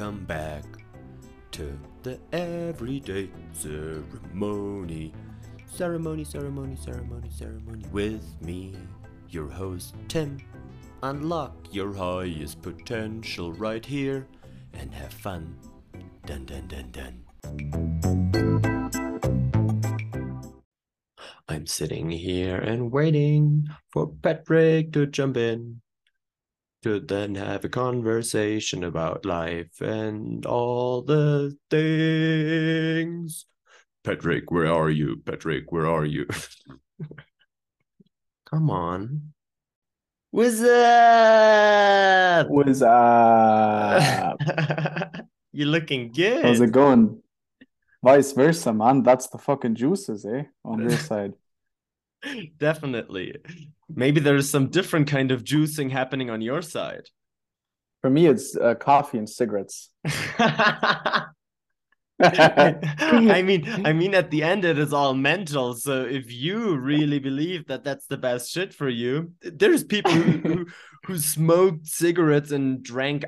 Welcome back to the everyday ceremony. Ceremony, ceremony, ceremony, ceremony with me, your host Tim. Unlock your highest potential right here and have fun. Dun dun dun dun. I'm sitting here and waiting for Patrick to jump in to then have a conversation about life and all the things. Patrick, where are you? Patrick, where are you? Come on. What's up? What's up? You're looking good. How's it going? Vice versa, man. That's the fucking juices, eh? On your side. Definitely. Maybe there's some different kind of juicing happening on your side. For me, it's uh, coffee and cigarettes. I mean, I mean, at the end, it is all mental. So if you really believe that that's the best shit for you, there's people who, who, who smoked cigarettes and drank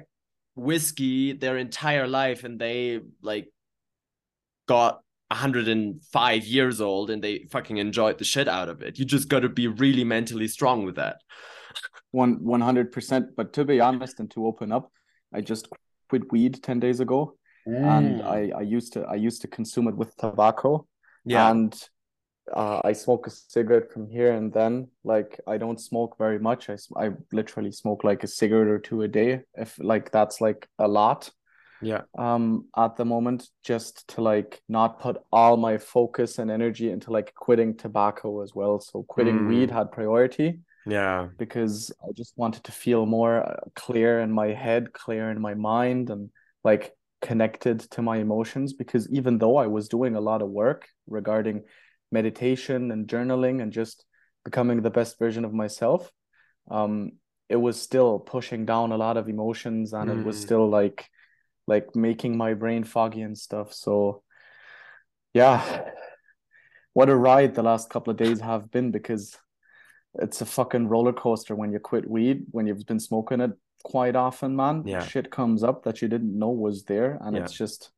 whiskey their entire life, and they like got 105 years old and they fucking enjoyed the shit out of it. You just got to be really mentally strong with that. One 100%. But to be honest and to open up, I just quit weed 10 days ago. Mm. And I, I used to I used to consume it with tobacco. Yeah. And uh, I smoke a cigarette from here and then. Like I don't smoke very much. I, I literally smoke like a cigarette or two a day. If like that's like a lot yeah um at the moment just to like not put all my focus and energy into like quitting tobacco as well so quitting mm. weed had priority yeah because i just wanted to feel more uh, clear in my head clear in my mind and like connected to my emotions because even though i was doing a lot of work regarding meditation and journaling and just becoming the best version of myself um it was still pushing down a lot of emotions and mm. it was mm. still like like making my brain foggy and stuff. So yeah, what a ride the last couple of days have been because it's a fucking roller coaster when you quit weed, when you've been smoking it quite often, man. Yeah. Shit comes up that you didn't know was there. And yeah. it's just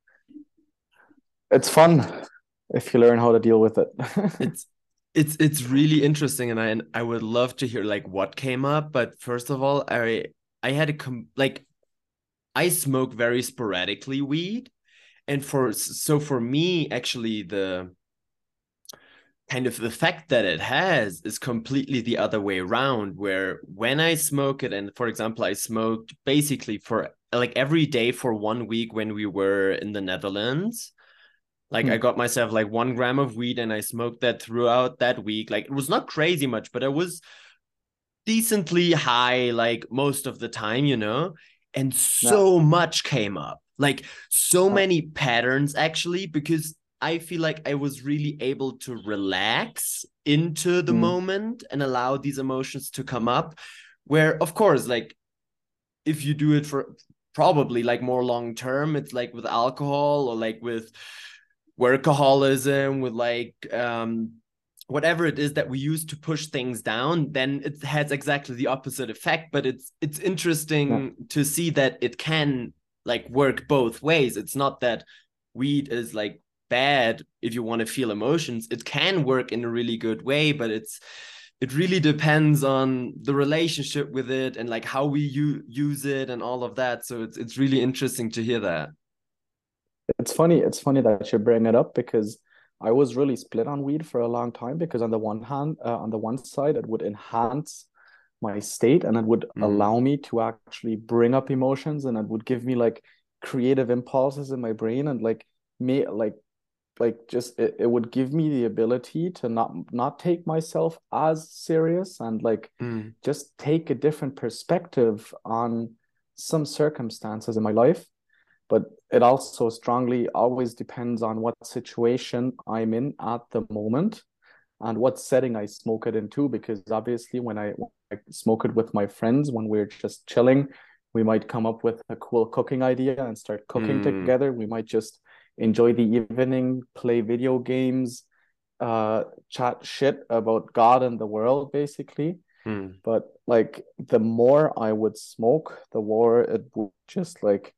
it's fun if you learn how to deal with it. it's it's it's really interesting and I and I would love to hear like what came up. But first of all, I I had a com- like I smoke very sporadically weed. And for so for me, actually, the kind of effect that it has is completely the other way around. Where when I smoke it, and for example, I smoked basically for like every day for one week when we were in the Netherlands. Like. I hmm. got myself like one gram of weed and I smoked that throughout that week. Like it was not crazy much, but I was decently high like most of the time, you know and so yeah. much came up like so many patterns actually because i feel like i was really able to relax into the mm. moment and allow these emotions to come up where of course like if you do it for probably like more long term it's like with alcohol or like with workaholism with like um whatever it is that we use to push things down then it has exactly the opposite effect but it's it's interesting yeah. to see that it can like work both ways. It's not that weed is like bad if you want to feel emotions. It can work in a really good way but it's it really depends on the relationship with it and like how we u- use it and all of that. So it's it's really interesting to hear that. It's funny it's funny that you bring it up because I was really split on weed for a long time because on the one hand, uh, on the one side, it would enhance my state and it would mm. allow me to actually bring up emotions and it would give me like creative impulses in my brain and like me like like just it, it would give me the ability to not not take myself as serious and like mm. just take a different perspective on some circumstances in my life but it also strongly always depends on what situation I'm in at the moment and what setting I smoke it into. Because obviously, when I, when I smoke it with my friends, when we're just chilling, we might come up with a cool cooking idea and start cooking mm. together. We might just enjoy the evening, play video games, uh, chat shit about God and the world, basically. Mm. But like the more I would smoke, the more it would just like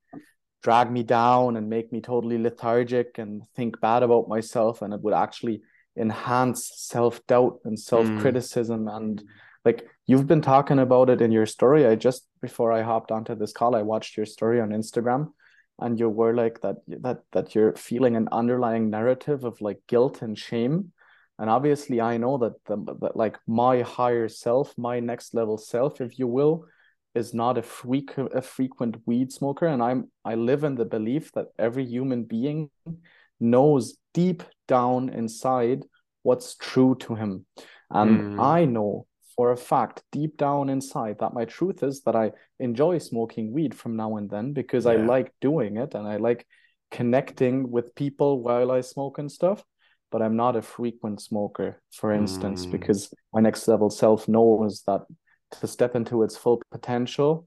drag me down and make me totally lethargic and think bad about myself. And it would actually enhance self-doubt and self-criticism. Mm. and like you've been talking about it in your story. I just before i hopped onto this call i watched your story on instagram. And you were like that that that you're feeling an underlying narrative of like guilt and shame. And obviously i know that the that like my higher self my next level self if you will is not a frequent a frequent weed smoker and i'm i live in the belief that every human being knows deep down inside what's true to him and mm. i know for a fact deep down inside that my truth is that i enjoy smoking weed from now and then because yeah. i like doing it and i like connecting with people while i smoke and stuff but i'm not a frequent smoker for instance mm. because my next level self knows that to step into its full potential,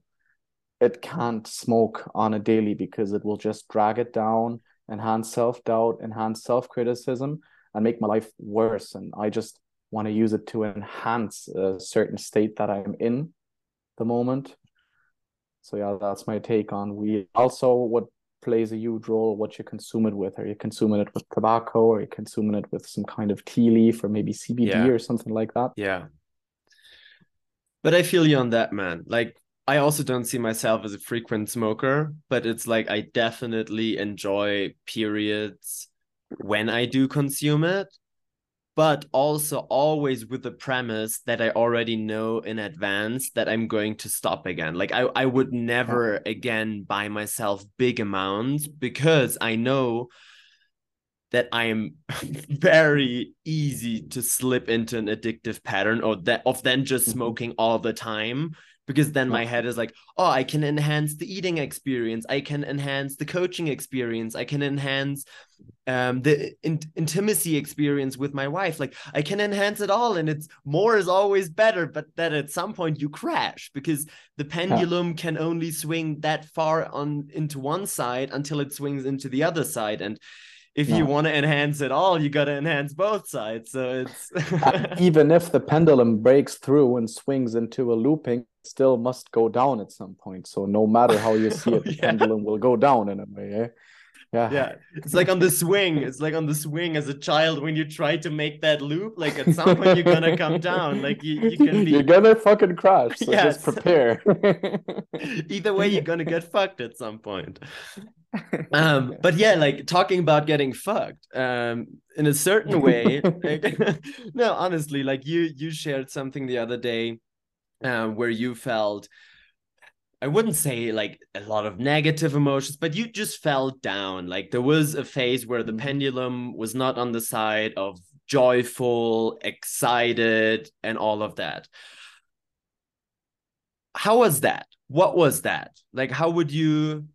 it can't smoke on a daily because it will just drag it down, enhance self doubt, enhance self criticism, and make my life worse. And I just want to use it to enhance a certain state that I'm in the moment. So yeah, that's my take on weed. Also, what plays a huge role what you consume it with. Are you consuming it with tobacco? Are you consuming it with some kind of tea leaf or maybe CBD yeah. or something like that? Yeah. But I feel you on that, man. Like, I also don't see myself as a frequent smoker, but it's like I definitely enjoy periods when I do consume it, but also always with the premise that I already know in advance that I'm going to stop again. Like, I, I would never again buy myself big amounts because I know that I am very easy to slip into an addictive pattern or that of then just mm-hmm. smoking all the time because then my head is like oh i can enhance the eating experience. I can enhance the coaching experience. I can enhance um, the in- intimacy experience with my wife. Like i can enhance it all and it's more is always better but then at some point you crash because the pendulum can only swing that far on into one side until it swings into the other side. And if you want to enhance it all, you got to enhance both sides. So it's even if the pendulum breaks through and swings into a looping, still must go down at some point. So no matter how you see it, the yeah. pendulum will go down in a way. Eh? Yeah. Yeah. It's like on the swing. It's like on the swing as a child when you try to make that loop. Like at some point you're gonna come down. Like you, you can be You're gonna fucking crash. So yes. just prepare. Either way, you're gonna get fucked at some point um but yeah like talking about getting fucked um in a certain way like, no honestly like you you shared something the other day uh, where you felt I wouldn't say like a lot of negative emotions, but you just felt down. Like there was a phase where the mm-hmm. pendulum was not on the side of joyful, excited, and all of that. How was that? What was that? Like, how would you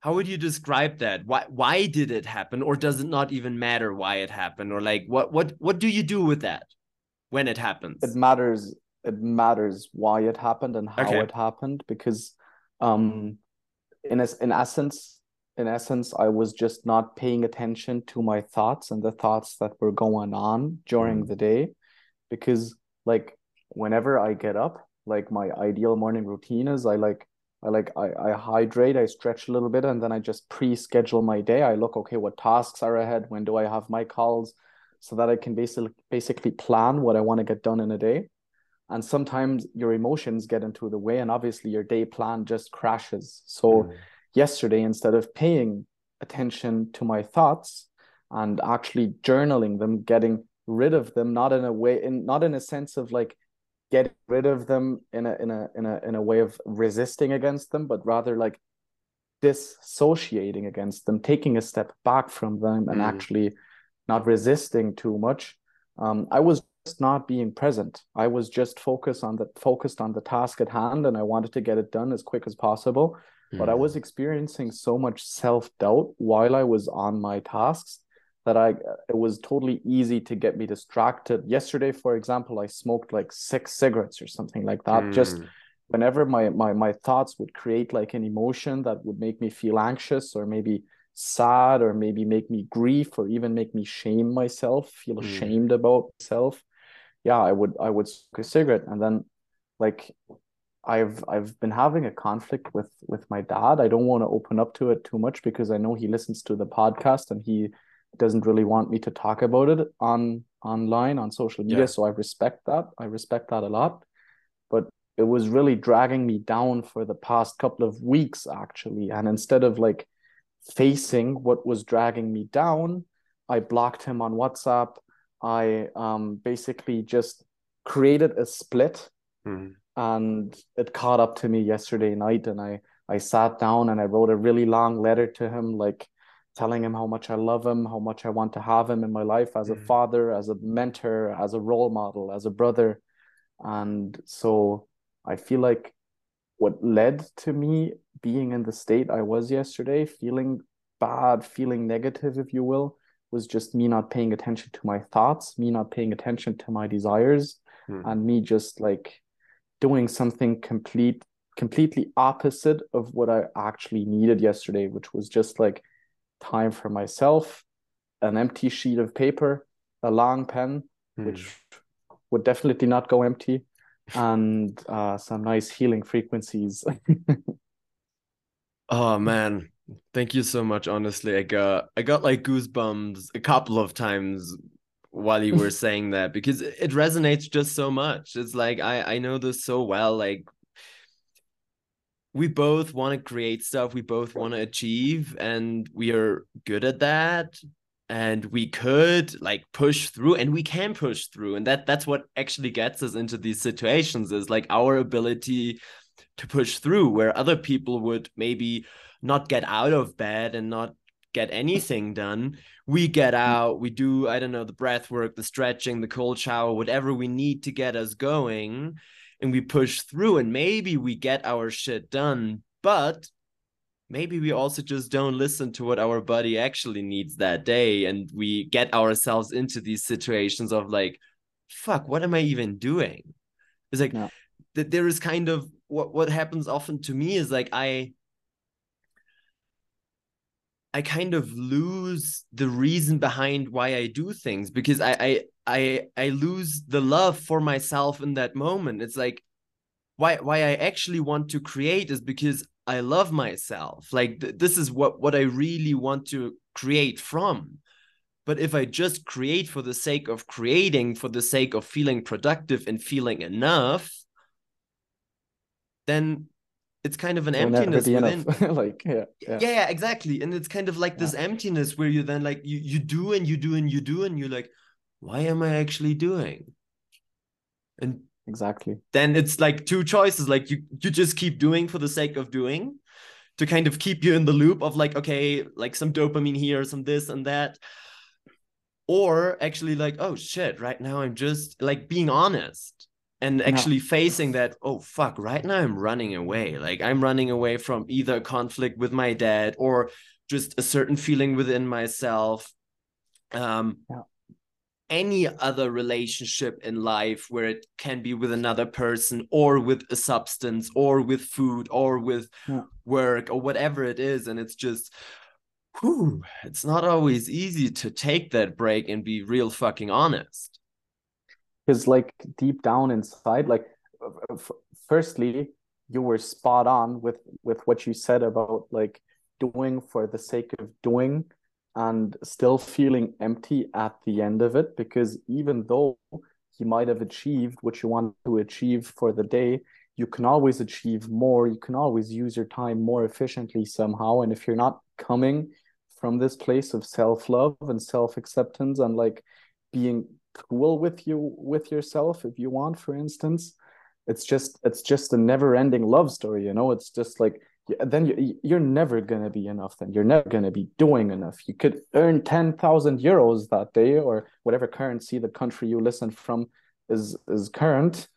how would you describe that why why did it happen or does it not even matter why it happened or like what what what do you do with that when it happens it matters it matters why it happened and how okay. it happened because um in in essence in essence i was just not paying attention to my thoughts and the thoughts that were going on during mm. the day because like whenever i get up like my ideal morning routine is i like I like I, I hydrate, I stretch a little bit, and then I just pre-schedule my day. I look, okay, what tasks are ahead? When do I have my calls? So that I can basically basically plan what I want to get done in a day. And sometimes your emotions get into the way, and obviously your day plan just crashes. So mm. yesterday, instead of paying attention to my thoughts and actually journaling them, getting rid of them, not in a way, in not in a sense of like get rid of them in a in a in a in a way of resisting against them, but rather like dissociating against them, taking a step back from them and mm. actually not resisting too much. Um, I was not being present. I was just focused on the focused on the task at hand and I wanted to get it done as quick as possible. Mm. But I mm. was experiencing so much self-doubt while I was on my tasks that I it was totally easy to get me distracted. Yesterday, for example, I smoked like six cigarettes or something like that. Mm. Just whenever my my my thoughts would create like an emotion that would make me feel anxious or maybe sad or maybe make me grief or even make me shame myself, feel mm. ashamed about myself. Yeah, I would I would smoke a cigarette and then like I've I've been having a conflict with with my dad. I don't want to open up to it too much because I know he listens to the podcast and he doesn't really want me to talk about it on online on social media. Yeah. So I respect that. I respect that a lot. But it was really dragging me down for the past couple of weeks actually. And instead of like facing what was dragging me down, I blocked him on WhatsApp. I um basically just created a split. Mm and it caught up to me yesterday night and i i sat down and i wrote a really long letter to him like telling him how much i love him how much i want to have him in my life as mm-hmm. a father as a mentor as a role model as a brother and so i feel like what led to me being in the state i was yesterday feeling bad feeling negative if you will was just me not paying attention to my thoughts me not paying attention to my desires mm-hmm. and me just like doing something complete completely opposite of what I actually needed yesterday, which was just like time for myself, an empty sheet of paper, a long pen, hmm. which would definitely not go empty, and uh, some nice healing frequencies. oh man, thank you so much. Honestly, I got I got like goosebumps a couple of times while you were saying that because it resonates just so much. It's like I I know this so well. Like we both want to create stuff, we both want to achieve, and we are good at that. And we could like push through, and we can push through, and that that's what actually gets us into these situations is like our ability to push through, where other people would maybe not get out of bed and not get anything done. We get mm. out we do i don't know the breath work the stretching the cold shower whatever we need to get us going and we push through and maybe we get our shit done but maybe we also just don't listen to what our body actually needs that day and we get ourselves into these situations of like fuck what am i even doing? It's like that there is kind of what what happens often to me is like i I kind of lose the reason behind why I do things because I I I I lose the love for myself in that moment. It's like why why I actually want to create is because I love myself. Like th- this is what what I really want to create from. But if I just create for the sake of creating, for the sake of feeling productive and feeling enough, then it's kind of an emptiness within like yeah, yeah, yeah yeah exactly. And it's kind of like this emptiness where you then like you you do and you do and you do and you're like why am i actually doing? And exactly. then it's like two choices. Like you you just keep doing for the sake of doing to kind of keep you in the loop of like okay like some dopamine here some this and that. Or actually like oh shit right now i'm just like being honest and actually no. facing that oh fuck right now i'm running away like i'm running away from either a conflict with my dad or just a certain feeling within myself um yeah. any other relationship in life where it can be with another person or with a substance or with food or with yeah. work or whatever it is and it's just whew, it's not always easy to take that break and be real fucking honest because like deep down inside like firstly you were spot on with with what you said about like doing for the sake of doing and still feeling empty at the end of it because even though you might have achieved what you want to achieve for the day you can always achieve more you can always use your time more efficiently somehow and if you're not coming from this place of self-love and self-acceptance and like being cool with you with yourself if you want for instance. It's just it's just a never ending love story you know? It's just like then you, you're never going to be enough then. You're never going to be doing enough. You could earn 10,000 euros that day or whatever currency the country you listen from is is current.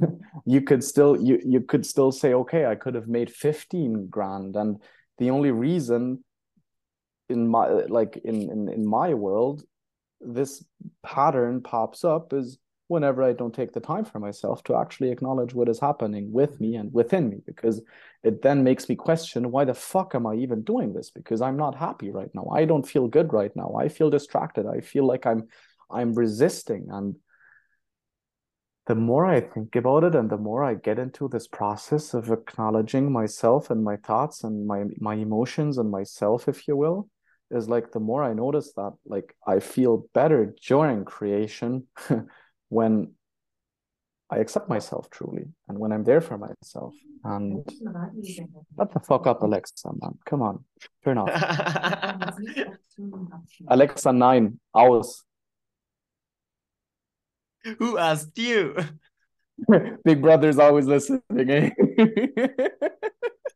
You could still you you could still say okay i could have made 15 grand. And the only reason in my like in in, in my world this pattern pops up is whenever I don't take the time for myself to actually acknowledge what is happening with me and within me, because it then makes me question why the fuck am I even doing this? Because I'm not happy right now. I don't feel good right now. I feel distracted. I feel like I'm I'm resisting and the more I think about it and the more I get into this process of acknowledging myself and my thoughts and my my emotions and myself, if you will, is like the more I notice that like I feel better during creation when I accept myself truly and when I'm there for myself. And shut the fuck up, Alexa, man. Come on, turn off. Alexa 9, aus. Who asked you? Big brother's always listening. Eh?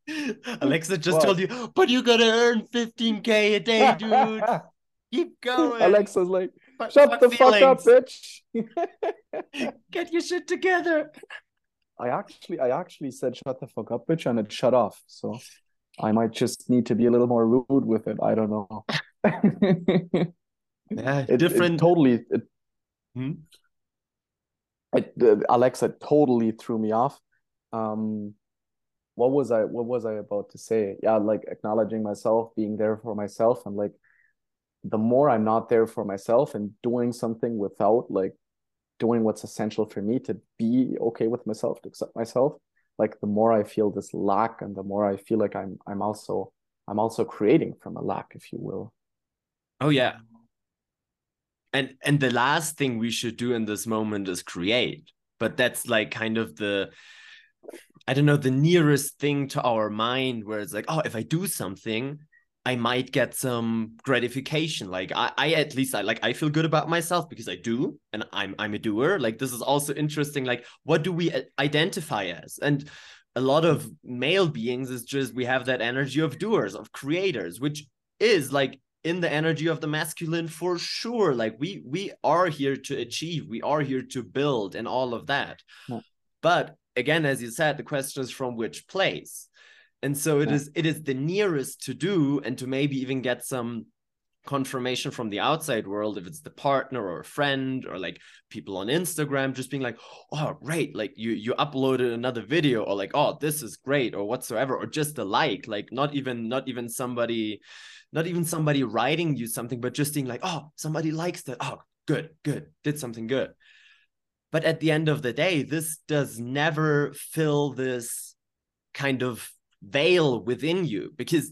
Alexa just what? told you, but you gotta earn 15k a day, dude. Keep going. Alexa's like, shut the feelings. fuck up, bitch. Get your shit together. I actually, I actually said shut the fuck up, bitch, and it shut off. So I might just need to be a little more rude with it. I don't know. yeah, it, different. It totally. It, hmm? it, uh, Alexa totally threw me off. Um, what was I? What was I about to say? Yeah, like acknowledging myself, being there for myself, and like the more I'm not there for myself and doing something without like doing what's essential for me to be okay with myself, to accept myself, like the more I feel this lack, and the more I feel like I'm I'm also I'm also creating from a lack, if you will. Oh yeah, and and the last thing we should do in this moment is create but that's like kind of the i don't know the nearest thing to our mind where it's like oh if i do something i might get some gratification. Like i, I at least i like i feel good about myself because i do and i'm i'm a doer. Like this is also interesting like what do we uh, identify as? And a lot of male beings is just we have that energy of doers of creators which is like in the energy of the masculine for sure. Like we we are here to achieve we are here to build and all of that. Yeah. but again as you said the question is from which place and so it yeah. is it is the nearest to do and to maybe even get some confirmation from the outside world if it's the partner or a friend or like people on instagram just being like oh great like you you uploaded another video or like oh this is great or whatsoever or just a like like not even not even somebody not even somebody writing you something, but just being like, oh, somebody likes that. Oh, good, good, did something good. But at the end of the day, this does never fill this kind of veil within you because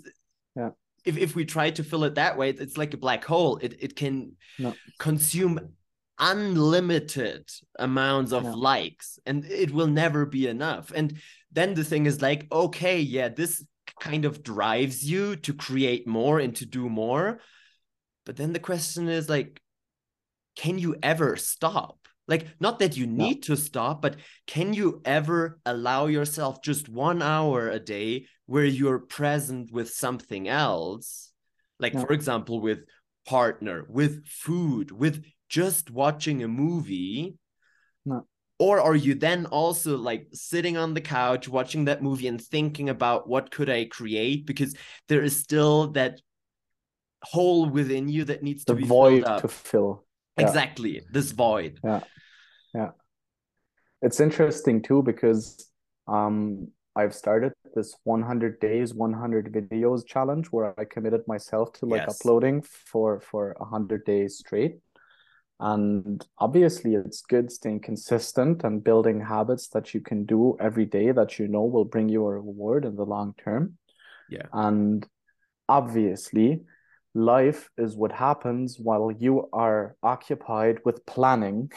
yeah. if, if we try to fill it that way, it's like a black hole. It, it can no. consume unlimited amounts of no. likes and it will never be enough. And then the thing is like, okay, yeah, this kind of drives you to create more and to do more. But then the question is like, can you ever stop? Like, not that you need to stop, but can you ever allow yourself just one hour a day where you're present with something else? Like, for example, with partner, with food, with just watching a movie. No or are you then also like sitting on the couch watching that movie and thinking about what could i create? Because there is still that hole within you that needs the to be void to fill yeah. exactly this void yeah yeah it's interesting too because um i've started this 100 days 100 videos challenge where i committed myself to like yes. uploading for for 100 days straight and obviously, it's good staying consistent and building habits that you can do every day that you know will bring you a reward in the long term. Yeah. And obviously, life is what happens while you are occupied with planning.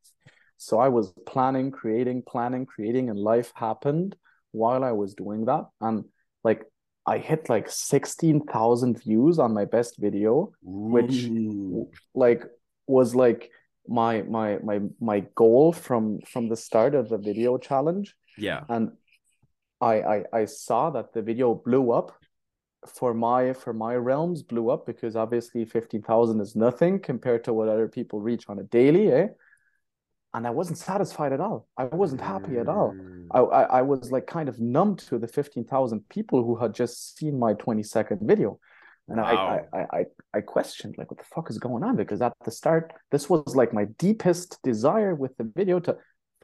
so I was planning, creating, planning, creating, and life happened while I was doing that. And like, I hit like 16,000 views on my best video, Ooh. which like was like my my my my goal from from the start of the video challenge yeah and I, I i saw that the video blew up for my for my realms blew up because obviously 15,000 is nothing compared to what other people reach on a daily eh and I wasn't satisfied at all. I wasn't happy at all. Mm. I, I, I was like kind of numb to the 15,000 people who had just seen my 20 second video. And wow. I, I, I, I questioned like, what the fuck is going on? Because at the start, this was like my deepest desire with the video to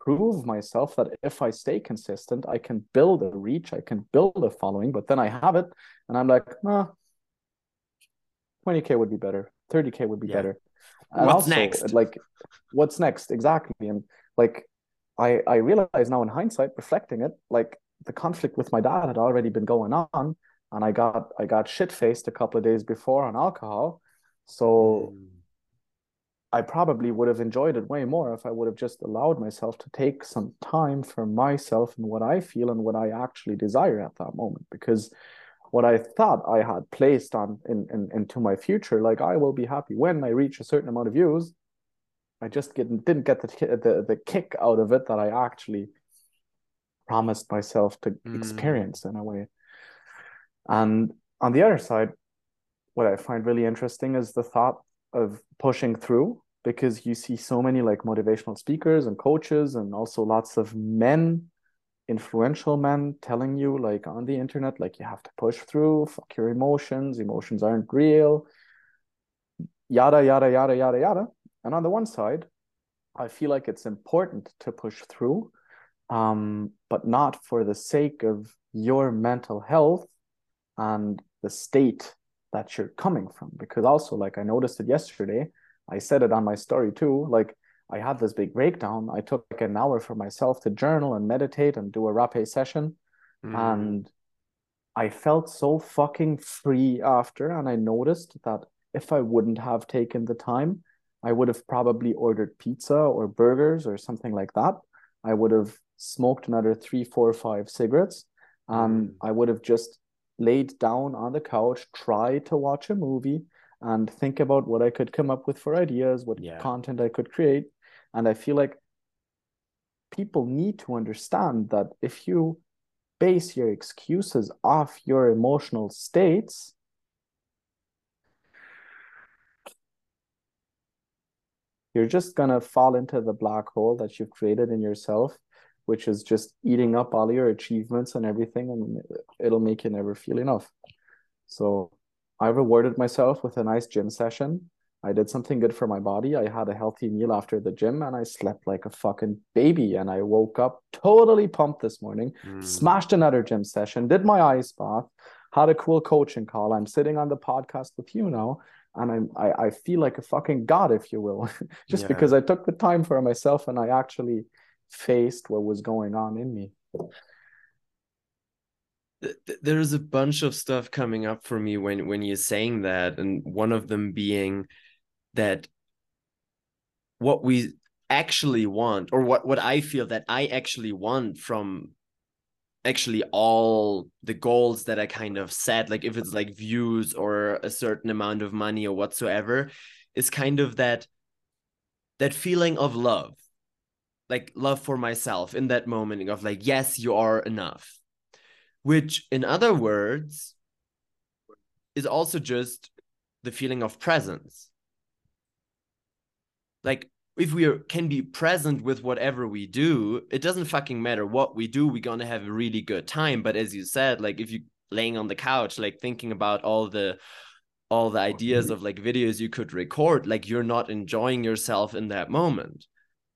prove myself that if I stay consistent, I can build a reach, I can build a following. But then I have it, and I'm like, nah, 20k would be better, 30k would be yeah. better. And what's also, next? Like, what's next exactly? And like, I I realize now in hindsight, reflecting it, like the conflict with my dad had already been going on, and I got I got shit faced a couple of days before on alcohol, so. Mm. I probably would have enjoyed it way more if I would have just allowed myself to take some time for myself and what I feel and what I actually desire at that moment. Because what I thought I had placed on in, in into my future, like I will be happy when I reach a certain amount of views. I just get, didn't get the, the the kick out of it that I actually promised myself to mm. experience in a way. And on the other side, what I find really interesting is the thought of pushing through because you see so many like motivational speakers and coaches and also lots of men influential men telling you like on the internet like you have to push through fuck your emotions emotions aren't real yada yada yada yada yada. And on the one side i feel like it's important to push through um, but not for the sake of your mental health and the state that you're coming from. Because also like i noticed it yesterday i said it on my story too like I had this big breakdown. I took like an hour for myself to journal and meditate and do a rapé session. Mm. And I felt so fucking free after. And I noticed that if I wouldn't have taken the time, I would have probably ordered pizza or burgers or something like that. I would have smoked another three, four, five cigarettes. And mm. I would have just laid down on the couch, tried to watch a movie, and think about what I could come up with for ideas, what yeah. content I could create. And I feel like people need to understand that if you base your excuses off your emotional states, you're just going to fall into the black hole that you've created in yourself, which is just eating up all your achievements and everything, and it'll make you never feel enough. So I rewarded myself with a nice gym session. I did something good for my body. I had a healthy meal after the gym and I slept like a fucking baby. And I woke up totally pumped this morning, mm. smashed another gym session, did my ice bath, had a cool coaching call. I'm sitting on the podcast with you now. And I'm, I, I feel like a fucking god, if you will, just yeah. because I took the time for myself and I actually faced what was going on in me there's a bunch of stuff coming up for me when when you're saying that and one of them being that what we actually want or what what I feel that I actually want from actually all the goals that I kind of set like if it's like views or a certain amount of money or whatsoever is kind of that that feeling of love like love for myself in that moment of like yes you are enough which in other words is also just the feeling of presence like if we are, can be present with whatever we do, it doesn't fucking matter what we do. We're gonna have a really good time. But as you said, like if you laying on the couch, like thinking about all the all the ideas of like videos you could record, like you're not enjoying yourself in that moment.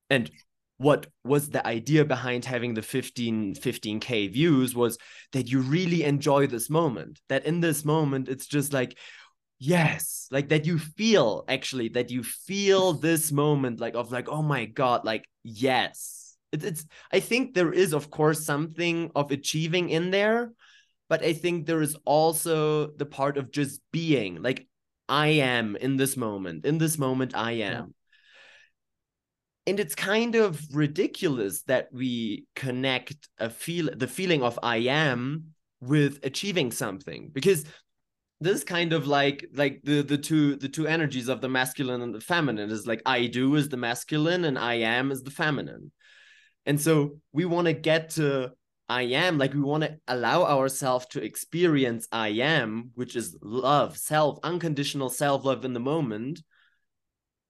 And what was the idea behind having the 15 15k views was that you really enjoy this moment that in this moment it's just like yes like that you feel actually that you feel this moment like of like oh my god like yes it, it's i think there is of course something of achieving in there but i think there is also the part of just being like i am in this moment in this moment i am. And it's kind of ridiculous that we connect a feel the feeling of i am with achieving something because this kind of like like the the two the two energies of the masculine and the feminine is like i do is the masculine and i am is the feminine. And so we want to get to i am like we want to allow ourselves to experience i am which is love self unconditional self love in the moment.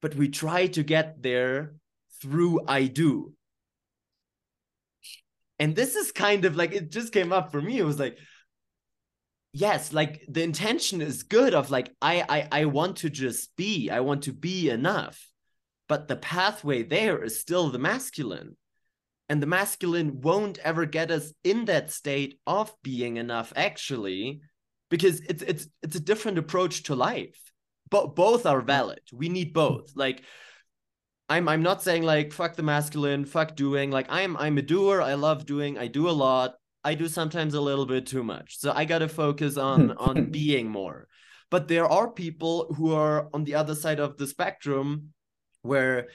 But we try to get there through i do. And this is kind of like it just came up for me. It was like yes like the intention is good of like I, I i want to just be i want to be enough. But the pathway there is still the masculine. And the masculine won't ever get us in that state of being enough actually because it's it's it's a different approach to life. But both are valid. We need both. Like I'm I'm not saying like fuck the masculine, fuck doing. Like I'm I'm a doer. I love doing. I do a lot. I do sometimes a little bit too much. So I got to focus on on being more. But there are people who are on the other side of the spectrum where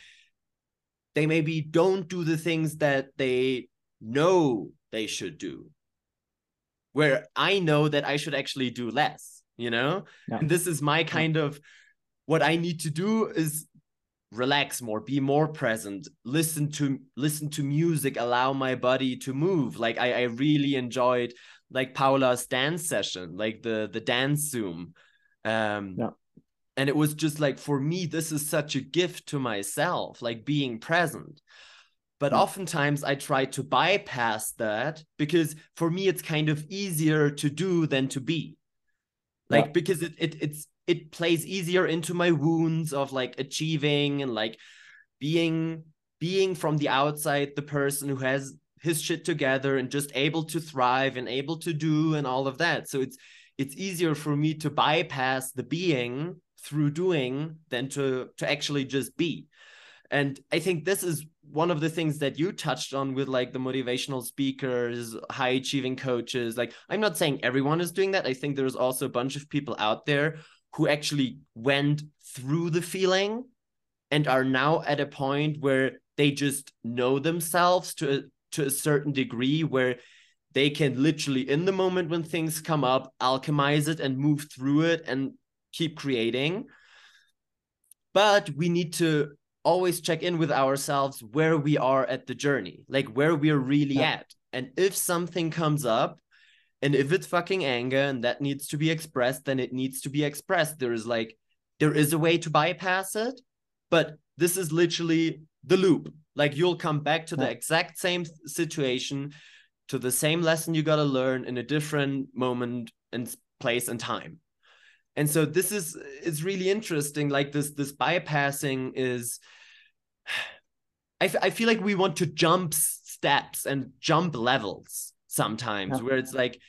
they maybe don't do the things that they know they should do. Where I know that I should actually do less, you know? Yeah. And this is my kind yeah. of what I need to do is relax more be more present listen to listen to music allow my body to move. Like i i really enjoyed like paula's dance session like the the dance zoom. Um yeah. and it was just like for me this is such a gift to myself like being present. But yeah. oftentimes i try to bypass that because for me it's kind of easier to do than to be. Like yeah. because it, it it's it plays easier into my wounds of like achieving and like being being from the outside the person who has his shit together and just able to thrive and able to do and all of that. So it's it's easier for me to bypass the being through doing than to to actually just be. And i think this is one of the things that you touched on with like the motivational speakers high achieving coaches. Like i'm not saying everyone is doing that. I think there's also a bunch of people out there who actually went through the feeling and are now at a point where they just know themselves to a, to a certain degree where they can literally in the moment when things come up alchemize it and move through it and keep creating but we need to always check in with ourselves where we are at the journey like where we're really yeah. at and if something comes up and if it's fucking anger and that needs to be expressed, then it needs to be expressed. There is like, there is a way to bypass it, but this is literally the loop. Like you'll come back to the exact same situation, to the same lesson you got to learn in a different moment and place and time. And so this is it's really interesting. Like this this bypassing is. I, I feel like we want to jump steps and jump levels sometimes yeah. where it's like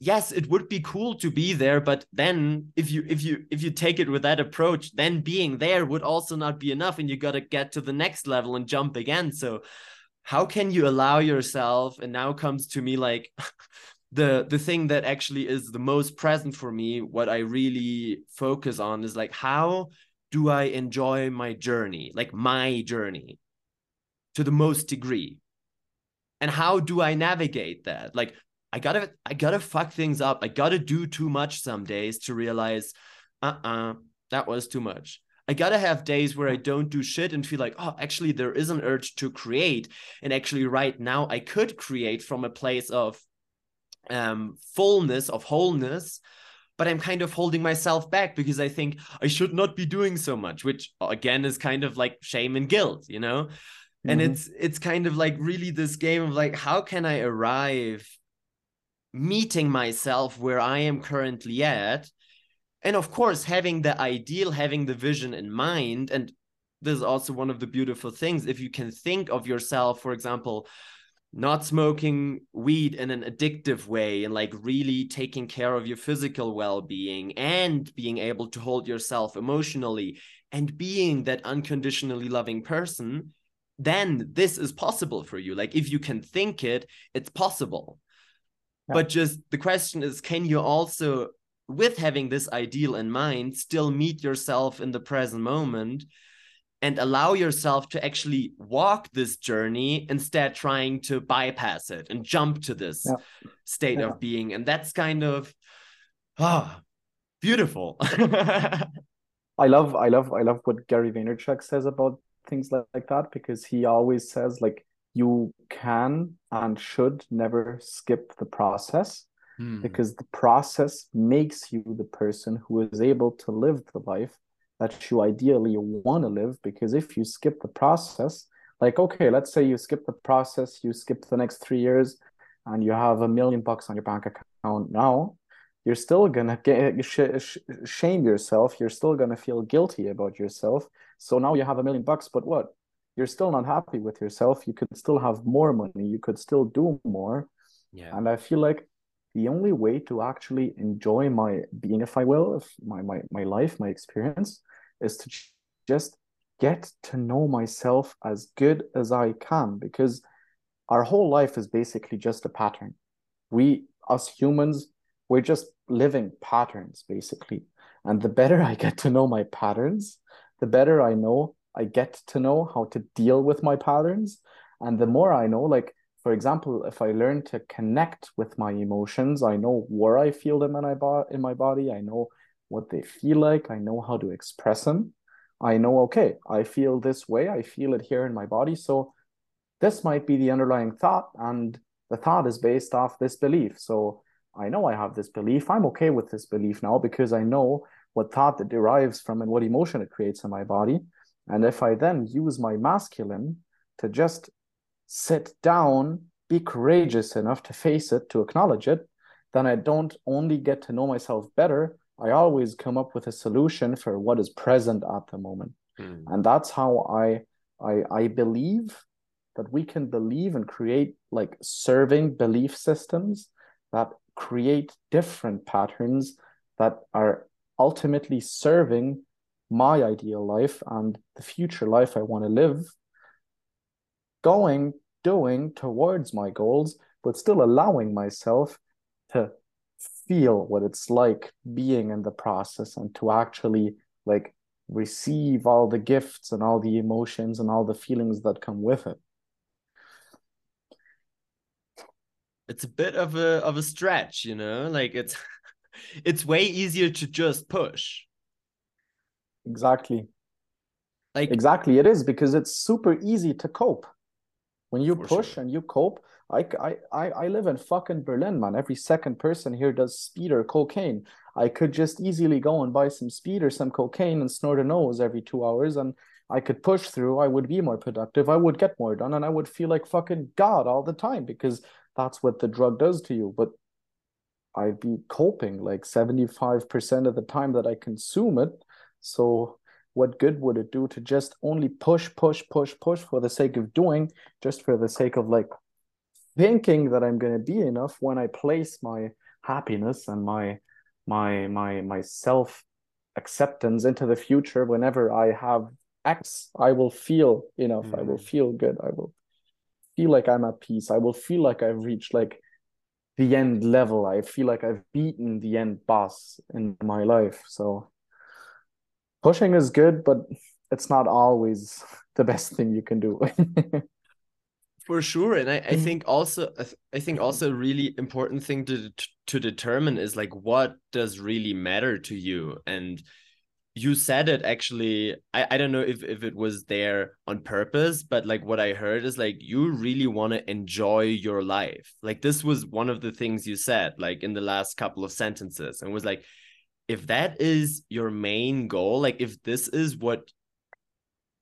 yes it would be cool to be there but then if you if you if you take it with that approach then being there would also not be enough and you got to get to the next level and jump again. So how can you allow yourself and now comes to me like the the thing that actually is the most present for me what i really focus on is like how do i enjoy my journey like my journey to the most degree? And how do i navigate that? Like I gotta I gotta fuck things up. I gotta do too much some days to realize, uh-uh, that was too much. I gotta have days where I don't do shit and feel like, oh, actually, there is an urge to create. And actually, right now, I could create from a place of um, fullness, of wholeness. But I'm kind of holding myself back because I think I should not be doing so much, which again is kind of like shame and guilt, you know? Mm-hmm. And it's it's kind of like really this game of like, how can I arrive meeting myself where I am currently at. And of course, having the ideal, having the vision in mind. And this is also one of the beautiful things. If you can think of yourself, for example, not smoking weed in an addictive way and like really taking care of your physical well-being and being able to hold yourself emotionally and being that unconditionally loving person then this is possible for you like if you can think it it's possible but just the question is can you also with having this ideal in mind still meet yourself in the present moment and allow yourself to actually walk this journey instead trying to bypass it and jump to this yeah. state yeah. of being and that's kind of ah oh, beautiful i love i love i love what gary vaynerchuk says about things like, like that because he always says like you can and should never skip the process hmm. because the process makes you the person who is able to live the life that you ideally want to live because if you skip the process like okay let's say you skip the process you skip the next 3 years and you have a million bucks on your bank account now you're still gonna get sh- shame yourself you're still gonna feel guilty about yourself so now you have a million bucks but what you're still not happy with yourself you could still have more money you could still do more yeah and i feel like the only way to actually enjoy my being if i will if my my, my life my experience is to just get to know myself as good as I can because our whole life is basically just a pattern. We, us humans, we're just living patterns basically. And the better I get to know my patterns, the better I know I get to know how to deal with my patterns. And the more I know, like, for example, if I learn to connect with my emotions, I know where I feel them in my, in my body, I know what they feel like, I know how to express them. I know, okay, I feel this way, I feel it here in my body. So this might be the underlying thought, and the thought is based off this belief. So I know I have this belief. I'm okay with this belief now because I know what thought that derives from and what emotion it creates in my body. And if I then use my masculine to just sit down, be courageous enough to face it, to acknowledge it, then I don't only get to know myself better, I always come up with a solution for what is present at the moment. Mm. And that's how I I I believe that we can believe and create like serving belief systems that create different patterns that are ultimately serving my ideal life and the future life I want to live, going, doing towards my goals, but still allowing myself to feel what it's like being in the process and to actually like receive all the gifts and all the emotions and all the feelings that come with it. It's a bit of a of a stretch, you know, like it's it's way easier to just push. Exactly. Like exactly, it is because it's super easy to cope. When you push sure. and you cope, I, I, I live in fucking Berlin, man. Every second person here does speed or cocaine. I could just easily go and buy some speed or some cocaine and snort a nose every two hours, and I could push through. I would be more productive. I would get more done, and I would feel like fucking God all the time because that's what the drug does to you. But I'd be coping like 75% of the time that I consume it. So what good would it do to just only push, push, push, push for the sake of doing, just for the sake of like thinking that I'm going to be enough when I place my happiness and my my my my self acceptance into the future whenever I have X, I will feel enough. Mm. I will mm. feel good. I will feel like I'm at peace. I will feel like I've reached like the end level. I feel like I've beaten the end boss in my life. So pushing is good, but it's not always the best thing you can do. For sure, and I, I mm. think also I think also a really important thing to to determine is like what does really matter to you? And you said it actually I, I don't know if, if it was there on purpose but like what i heard is like you really want to enjoy your life. Like this was one of the things you said like in the last couple of sentences and was like if that is your main goal like if this is what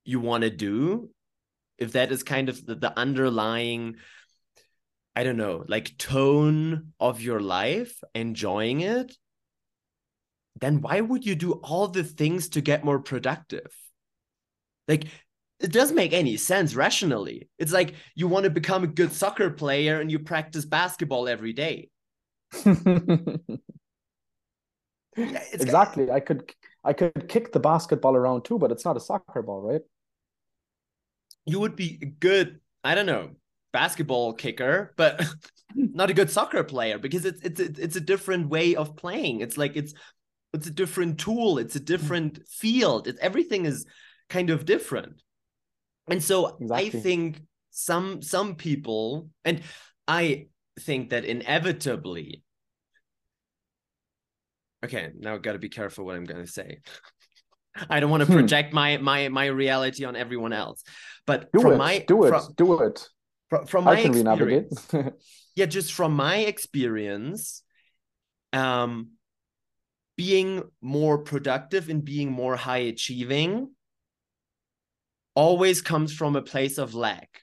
you want to do if that is kind of the, the underlying i don't know like tone of your life enjoying it then why would you do all the things to get more productive? Like, it doesn't make any sense rationally. It's like you want to become a good soccer player and you practice basketball every day. exactly. I could I could kick the basketball around too, but it's not a soccer ball, right? You would be good, I don't know, basketball kicker, but not a good soccer player because it's it's it's a different way of playing. It's like it's it's a different tool it's a different field it's everything is kind of different and so exactly. i think some some people and i think that inevitably okay now I've got to be careful what i'm going to say. I don't want to hmm. project my my my reality on everyone else but do from it, my do it from, do it. from, from my experience yeah just from my experience um being more productive and being more high achieving always comes from a place of lack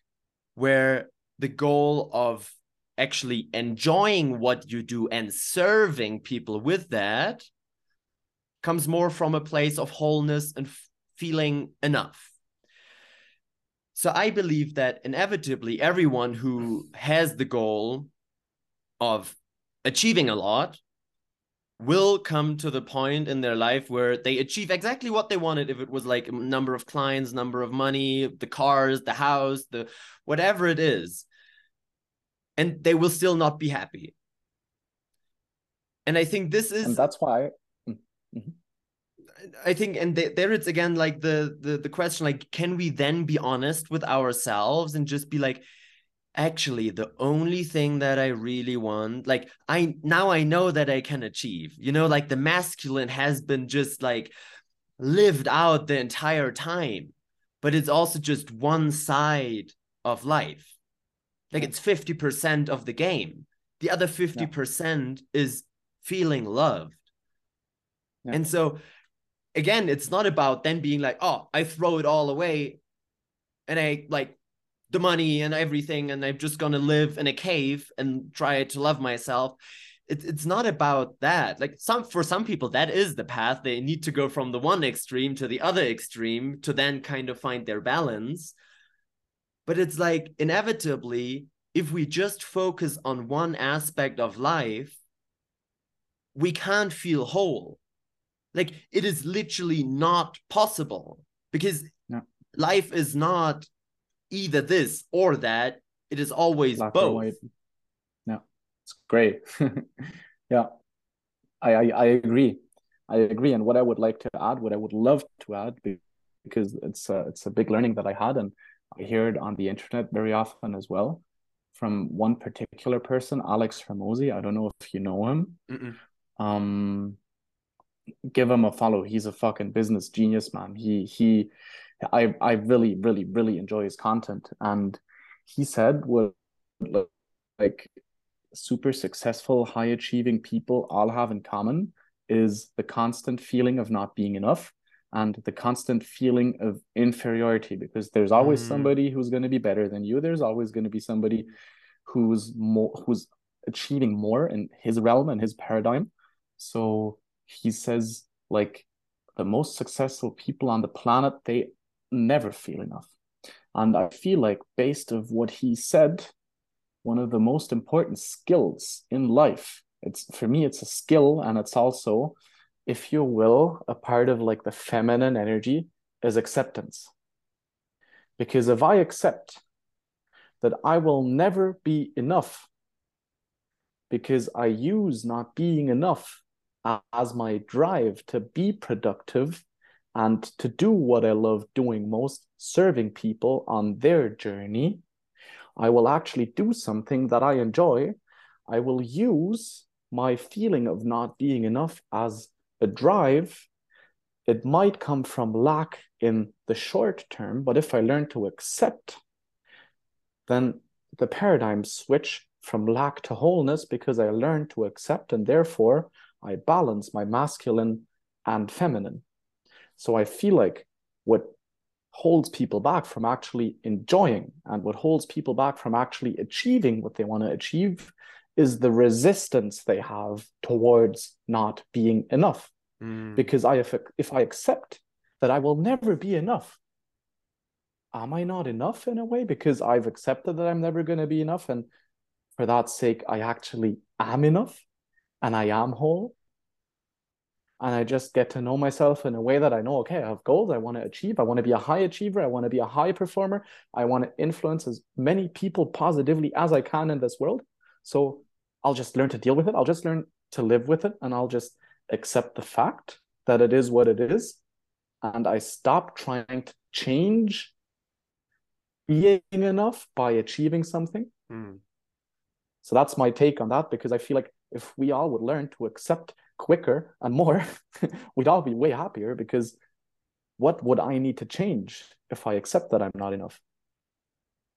where the goal of actually enjoying what you do and serving people with that comes more from a place of wholeness and feeling enough. So I believe that inevitably everyone who has the goal of achieving a lot will come to the point in their life where they achieve exactly what they wanted if it was like number of clients number of money the cars the house the whatever it is and they will still not be happy and i think this is and that's why mm-hmm. i think and th- there it's again like the, the the question like can we then be honest with ourselves and just be like actually the only thing that i really want like i now i know that i can achieve you know like the masculine has been just like lived out the entire time but it's also just one side of life like it's 50% of the game. The other 50% yeah. is feeling loved. Yeah. and so again it's not about then being like oh i throw it all away and i like the money and everything and i'm just going to live in a cave and try to love myself. It, it's not about that. Like some for some people that is the path. They need to go from the one extreme to the other extreme to then kind of find their balance but it's like inevitably if we just focus on one aspect of life we can't feel whole like it is literally not possible because no. life is not either this or that. It is always Black both. Yeah, it's great. yeah, I, I I agree. I agree. And what I would like to add, what I would love to add, because it's a, it's a big learning that I had, and I hear it on the internet very often as well, from one particular person, Alex Hormozi. I don't know if you know him. Mm-mm. Um, give him a follow. He's a fucking business genius, man. He he I I really really really enjoy his content, and he said what like super successful, high achieving people all have in common is the constant feeling of not being enough and the constant feeling of inferiority because there's always mm. somebody who's going to be better than you there's always going to be somebody who's more who's achieving more in his realm and his paradigm so he says like the most successful people on the planet they never feel enough. And I feel like, based of what he said, one of the most important skills in life. It's for me, it's a skill, and it's also, if you will, a part of like the feminine energy is acceptance. Because if I accept that I will never be enough, because I use not being enough as my drive to be productive and to do what I love doing most, serving people on their journey, I will actually do something that I enjoy. I will use my feeling of not being enough as a drive. It might come from lack in the short term, but if I learn to accept, then the paradigm switch from lack to wholeness because I learn to accept and therefore I balance my masculine and feminine. So I feel like what holds people back from actually enjoying and what holds people back from actually achieving what they want to achieve is the resistance they have towards not being enough. Mm. Because I if, if I accept that I will never be enough, am I not enough in a way? Because I've accepted that I'm never going to be enough. And for that sake, I actually am enough and I am whole and I just get to know myself in a way that I know, okay, I have goals I want to achieve. I want to be a high achiever. I want to be a high performer. I want to influence as many people positively as I can in this world. So I'll just learn to deal with it. I'll just learn to live with it and I'll just accept the fact that it is what it is. And I stop trying to change being enough by achieving something. Mm. So that's my take on that because I feel like if we all would learn to accept quicker and more, we'd all be way happier because what would I need to change if I accept that I'm not enough?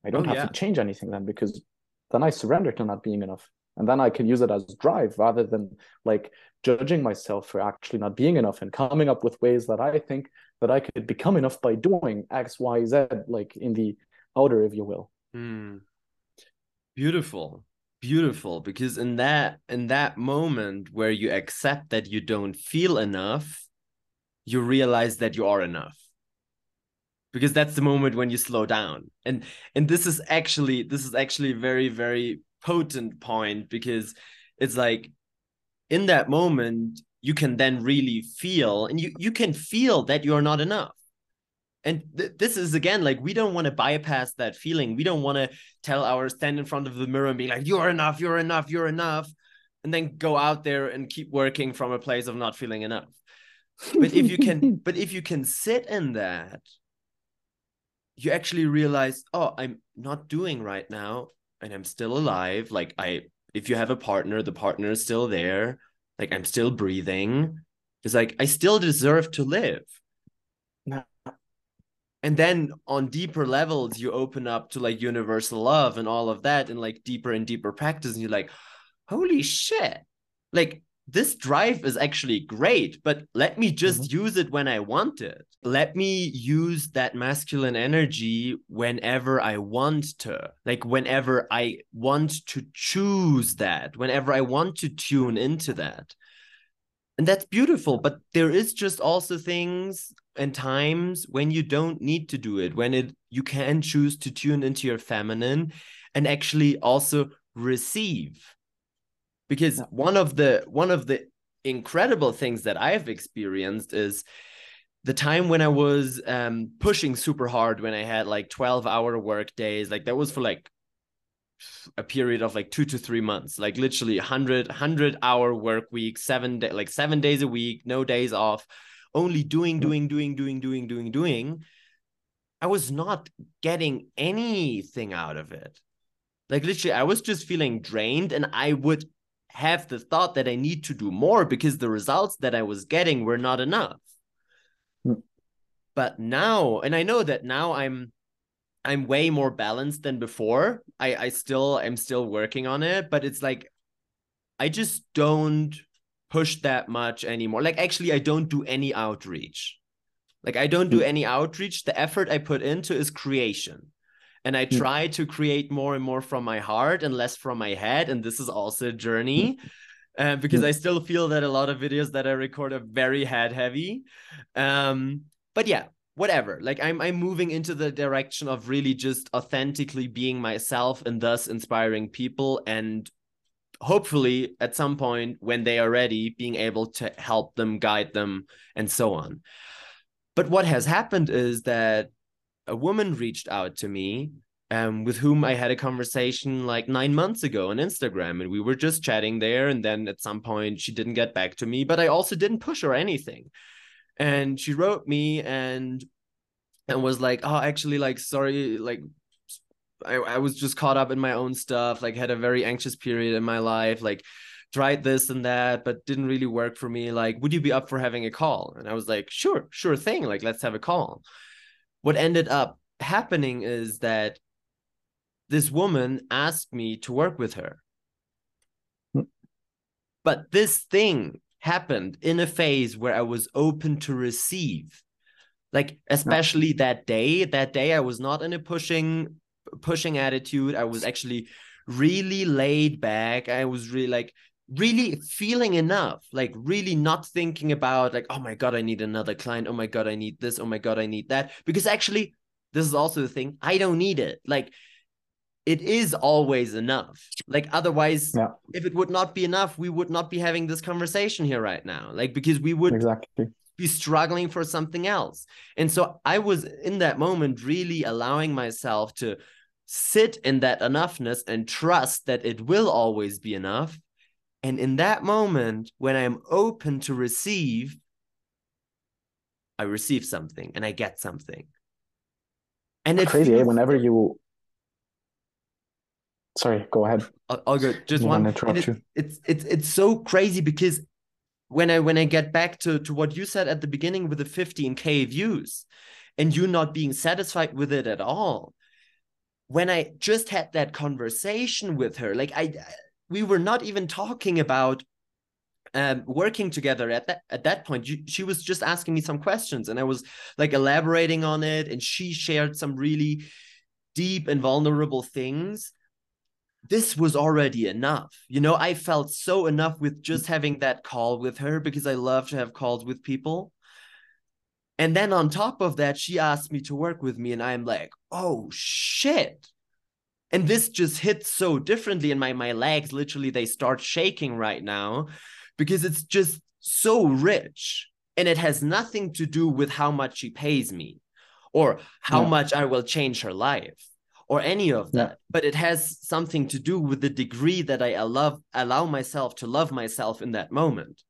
I don't oh, have yeah. to change anything then because then I surrender to not being enough. And then I can use it as drive rather than like judging myself for actually not being enough and coming up with ways that I think that I could become enough by doing X, Y, Z, like in the outer, if you will. Mm. Beautiful beautiful because in that in that moment where you accept that you don't feel enough you realize that you are enough because that's the moment when you slow down and and this is actually this is actually very very potent point because it's like in that moment you can then really feel and you you can feel that you're not enough. And th- this is again like we don't want to bypass that feeling. We don't want to tell our stand in front of the mirror and be like you're enough you're enough you're enough and then go out there and keep working from a place of not feeling enough. But if you can but if you can sit in that you actually realize oh i'm not doing right now and i'm still alive like i if you have a partner the partner is still there like i'm still breathing it's like i still deserve to live No. and then on deeper levels you open up to like universal love and all of that and like deeper and deeper practice and you're like holy shit like this drive is actually great but let me just Mm-hmm. use it when i want it. Let me use that masculine energy whenever i want to like whenever i want to choose that whenever i want to tune into that. And that's beautiful but there is just also things and times when you don't need to do it when it you can choose to tune into your feminine and actually also receive because one of the one of the incredible things that i've experienced is the time when i was um pushing super hard when i had like 12 hour work days like that was for like a period of like two to three months like literally 100 100 hour work week seven day like seven days a week no days off only doing doing doing doing doing doing doing. I was not getting anything out of it. Like literally i was just feeling drained and i would have the thought that i need to do more because the results that i was getting were not enough. Mm. but now and i know that now i'm i'm way more balanced than before. I i still i'm still working on it but it's like i just don't push that much anymore. Like actually i don't do any outreach. Like i don't do Mm. any outreach. The effort i put into is creation and i Mm. try to create more and more from my heart and less from my head and this is also a journey. Uh, because Mm. i still feel that a lot of videos that i record are very head heavy. Um but yeah whatever. Like i'm i'm moving into the direction of really just authentically being myself and thus inspiring people and hopefully at some point when they are ready being able to help them guide them and so on. But what has happened is that a woman reached out to me um, with whom I had a conversation like nine months ago on Instagram, and we were just chatting there. And then at some point, she didn't get back to me, but I also didn't push her anything. And she wrote me and and was like, "Oh, actually, like, sorry, like." I, I was just caught up in my own stuff, like had a very anxious period in my life, like tried this and that, but didn't really work for me. Like, would you be up for having a call? And I was like, sure, sure thing. Like, let's have a call. What ended up happening is that this woman asked me to work with her. Hmm. But this thing happened in a phase where I was open to receive. Like especially that day, that day I was not in a pushing pushing attitude. I was actually really laid back. I was really like really feeling enough, like really not thinking about like, oh my God, I need another client. Oh my God, I need this. Oh my God, I need that. Because actually, this is also the thing. I don't need it. Like it is always enough. Like otherwise, Yeah. if it would not be enough, we would not be having this conversation here right now. Like because we would Exactly. be struggling for something else. And so I was in that moment really allowing myself to sit in that enoughness and trust that it will always be enough. And in that moment, when I'm open to receive, I receive something and I get something. And it Crazy, eh? feels- Whenever you. Sorry, go ahead. I'll, I'll go just one. interrupt it- you. It's it's it's so crazy because when I when I get back to to what you said at the beginning with the 15k views, and you not being satisfied with it at all, when I just had that conversation with her, like I we were not even talking about um working together at that at that point. She was just asking me some questions and i was like elaborating on it and she shared some really deep and vulnerable things. This was already enough. You know i felt so enough with just having that call with her because i love to have calls with people. And then on top of that she asked me to work with me and i'm like oh shit and this just hits so differently and my my legs literally they start shaking right now because it's just so rich and it has nothing to do with how much she pays me or how Yeah. much I will change her life or any of Yeah. that but it has something to do with the degree that I allow allow myself to love myself in that moment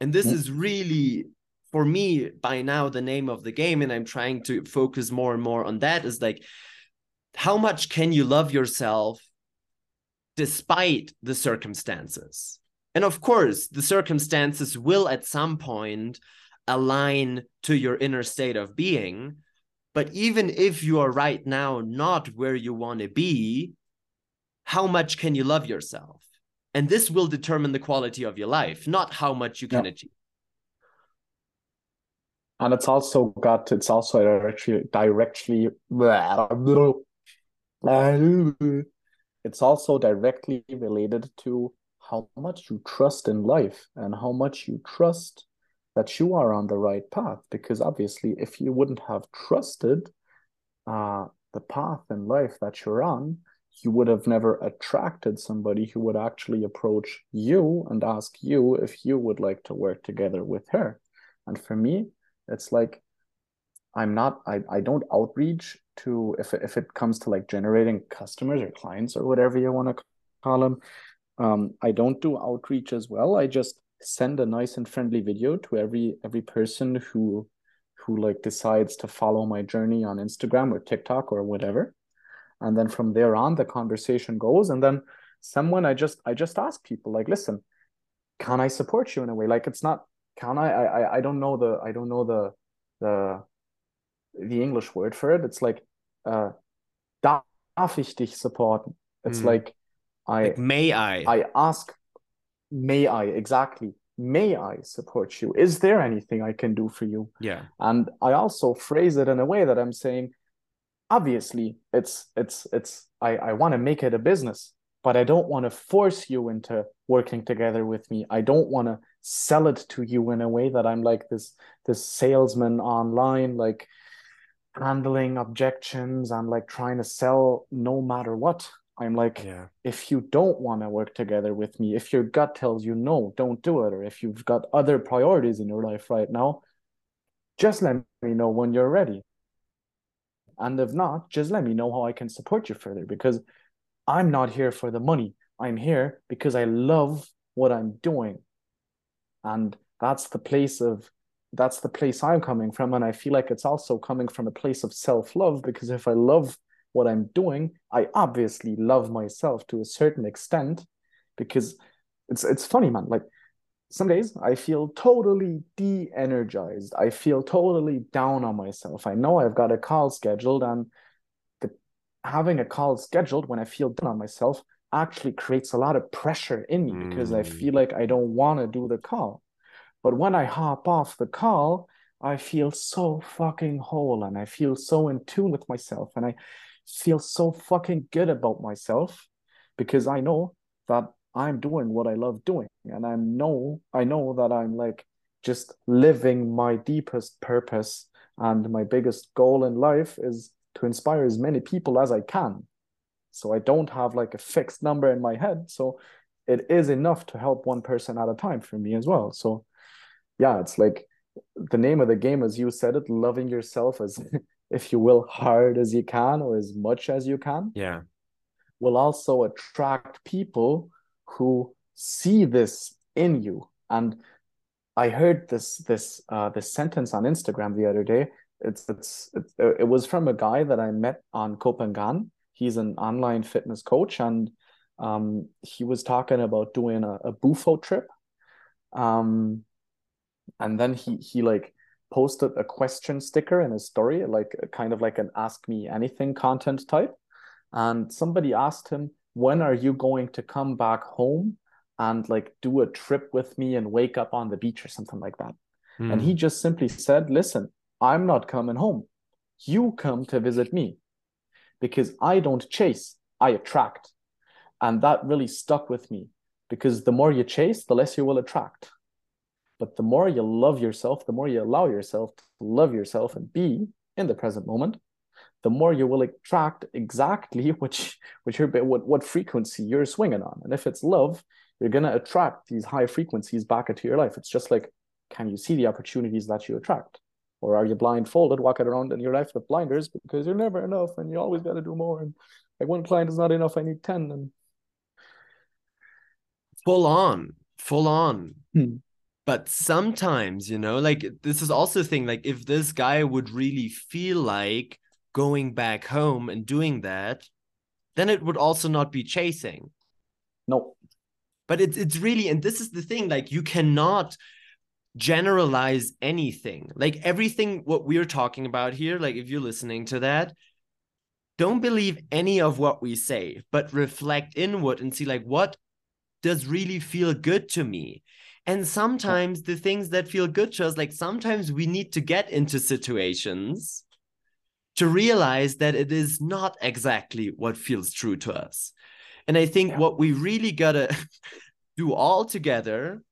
and this Mm. is really for me by now the name of the game and I'm trying to focus more and more on that is like how much can you love yourself despite the circumstances? And of course the circumstances will at some point align to your inner state of being. But even if you are right now not where you want to be how much can you love yourself? And this will determine the quality of your life not how much you can Yeah. achieve. And it's also got it's also directly directly it's also directly related to how much you trust in life and how much you trust that you are on the right path. Because obviously if you wouldn't have trusted uh the path in life that you're on you would have never attracted somebody who would actually approach you and ask you if you would like to work together with her. And for me it's like i'm not i, I don't outreach to if, if it comes to like generating customers or clients or whatever you want to call them um, i don't do outreach as well. I just send a nice and friendly video to every every person who who like decides to follow my journey on instagram or tiktok or whatever. And then from there on the conversation goes and then someone i just i just ask people like listen can i support you in a way? Like it's not can i I- i don't know the i don't know the the the english word for it. It's like uh darf ich dich supporten? It's Mm. like i like may i? I ask may i? Exactly. May i support you? Is there anything i can do for you? Yeah. And i also phrase it in a way that i'm saying obviously it's it's it's i i want to make it a business but i don't want to force you into working together with me. I don't want to sell it to you in a way that i'm like this this salesman online like handling objections and like trying to sell no matter what i'm like yeah if you don't want to work together with me, if your gut tells you no, don't do it, or if you've got other priorities in your life right now, just let me know when you're ready. And if not, just let me know how I can support you further because I'm not here for the money. I'm here because I love what I'm doing. And that's the place of that's the place I'm coming from. And I feel like it's also coming from a place of self-love because if I love what I'm doing, I obviously love myself to a certain extent because it's it's funny, man. Like some days I feel totally de-energized. I feel totally down on myself. I know I've got a call scheduled, and the, having a call scheduled when I feel down on myself actually creates a lot of pressure in me because I Mm. feel like I don't want to do the call. But when I hop off the call, I feel so fucking whole and I feel so in tune with myself and I feel so fucking good about myself because I know that I'm doing what I love doing and I know I know that I'm like just living my deepest purpose and my biggest goal in life is to inspire as many people as I can. So I don't have like a fixed number in my head. So it is enough to help one person at a time for me as well. So yeah, it's like the name of the game, as you said it, loving yourself as, if you will, hard as you can or as much as you can, yeah will also attract people who see this in you. And I heard this this uh, this sentence on Instagram the other day. It's it's it, it was from a guy that I met on Copenhagen. He's an online fitness coach, and um, he was talking about doing a, a Bufo trip. Um, and then he he like posted a question sticker in his story, like kind of like an ask me anything content type. And somebody asked him, when are you going to come back home and like do a trip with me and wake up on the beach or something like that? And he Mm. just simply said, listen, I'm not coming home. You come to visit me because I don't chase, I attract. And that really stuck with me because the more you chase, the less you will attract. But the more you love yourself, the more you allow yourself to love yourself and be in the present moment, the more you will attract exactly which which your what what frequency you're swinging on. And if it's love, you're going to attract these high frequencies back into your life. It's just like, can you see the opportunities that you attract? Or are you blindfolded, walking around in your life with blinders because you're never enough and you always got to do more? And like one client is not enough, I need 10. And full on, full on. Hmm. But sometimes, you know, like this is also a thing, like if this guy would really feel like going back home and doing that, then it would also not be chasing. No. But it's it's really, and this is the thing, like you cannot generalize anything. Like everything what we're talking about here, like if you're listening to that, don't believe any of what we say, but reflect inward and see like what does really feel good to me. And sometimes the things that feel good to us, like sometimes we need to get into situations to realize that it is not exactly what feels true to us. And I think yeah. what we really gotta do all together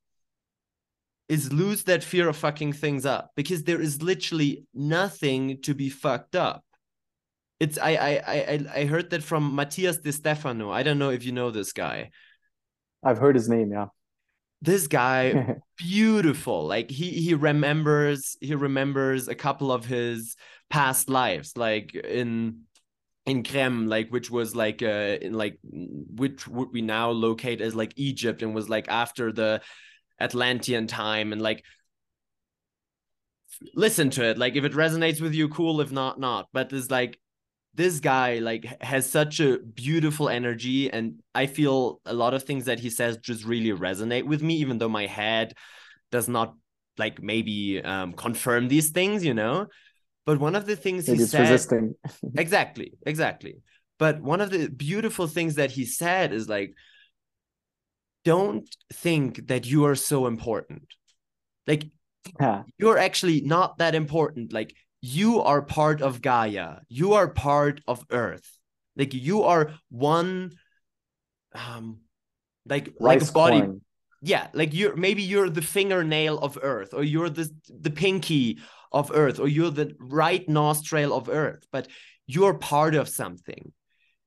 is lose that fear of fucking things up because there is literally nothing to be fucked up. It's I I I I heard that from Matías De Stefano. I don't know if you know this guy. I've heard his name, yeah. This guy, beautiful. Like he he remembers he remembers a couple of his past lives, like in in Krem, like which was like uh in like which would we now locate as like Egypt and was like after the Atlantean time and like listen to it like if it resonates with you cool if not not but it's like this guy like has such a beautiful energy and i feel a lot of things that he says just really resonate with me even though my head does not like maybe um, confirm these things you know but one of the things he said resisting. exactly exactly but one of the beautiful things that he said is like don't think that you are so important. Like yeah. you're actually not that important. Like you are part of Gaia. You are part of Earth. Like you are one um like Rice like a body corn. yeah like you're maybe you're the fingernail of earth or you're the the pinky of earth or you're the right nostril of earth but you're part of something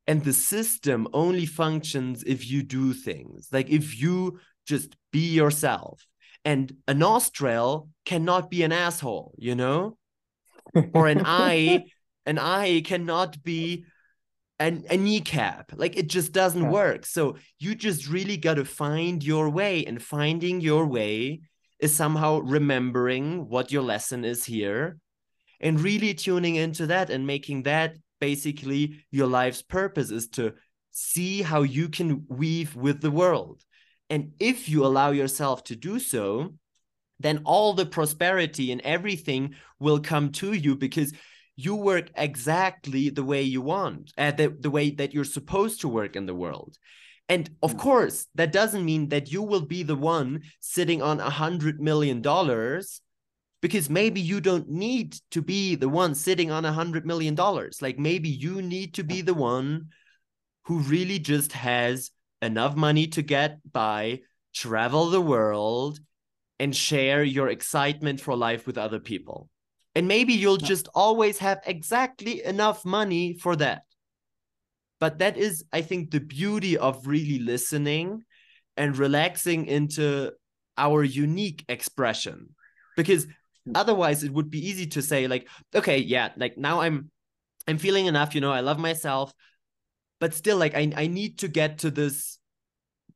and the system only functions if you do things like if you just be yourself and a nostril cannot be an asshole you know or an eye an eye cannot be an, a kneecap like it just doesn't yeah. work so you just really got to find your way and finding your way is somehow remembering what your lesson is here and really tuning into that and making that basically your life's purpose is to see how you can weave with the world. And if you allow yourself to do so, then all the prosperity and everything will come to you because you work exactly the way you want, uh, the, the way that you're supposed to work in the world. And of hmm. course, that doesn't mean that you will be the one sitting on a hundred million dollars because maybe you don't need to be the one sitting on a hundred million dollars like maybe you need to be the one who really just has enough money to get by travel the world and share your excitement for life with other people. And maybe you'll just always have exactly enough money for that. But that is i think the beauty of really listening and relaxing into our unique expression. Because hmm. otherwise it would be easy to say like okay yeah like now i'm i'm feeling enough you know i love myself. But still like i, I need to get to this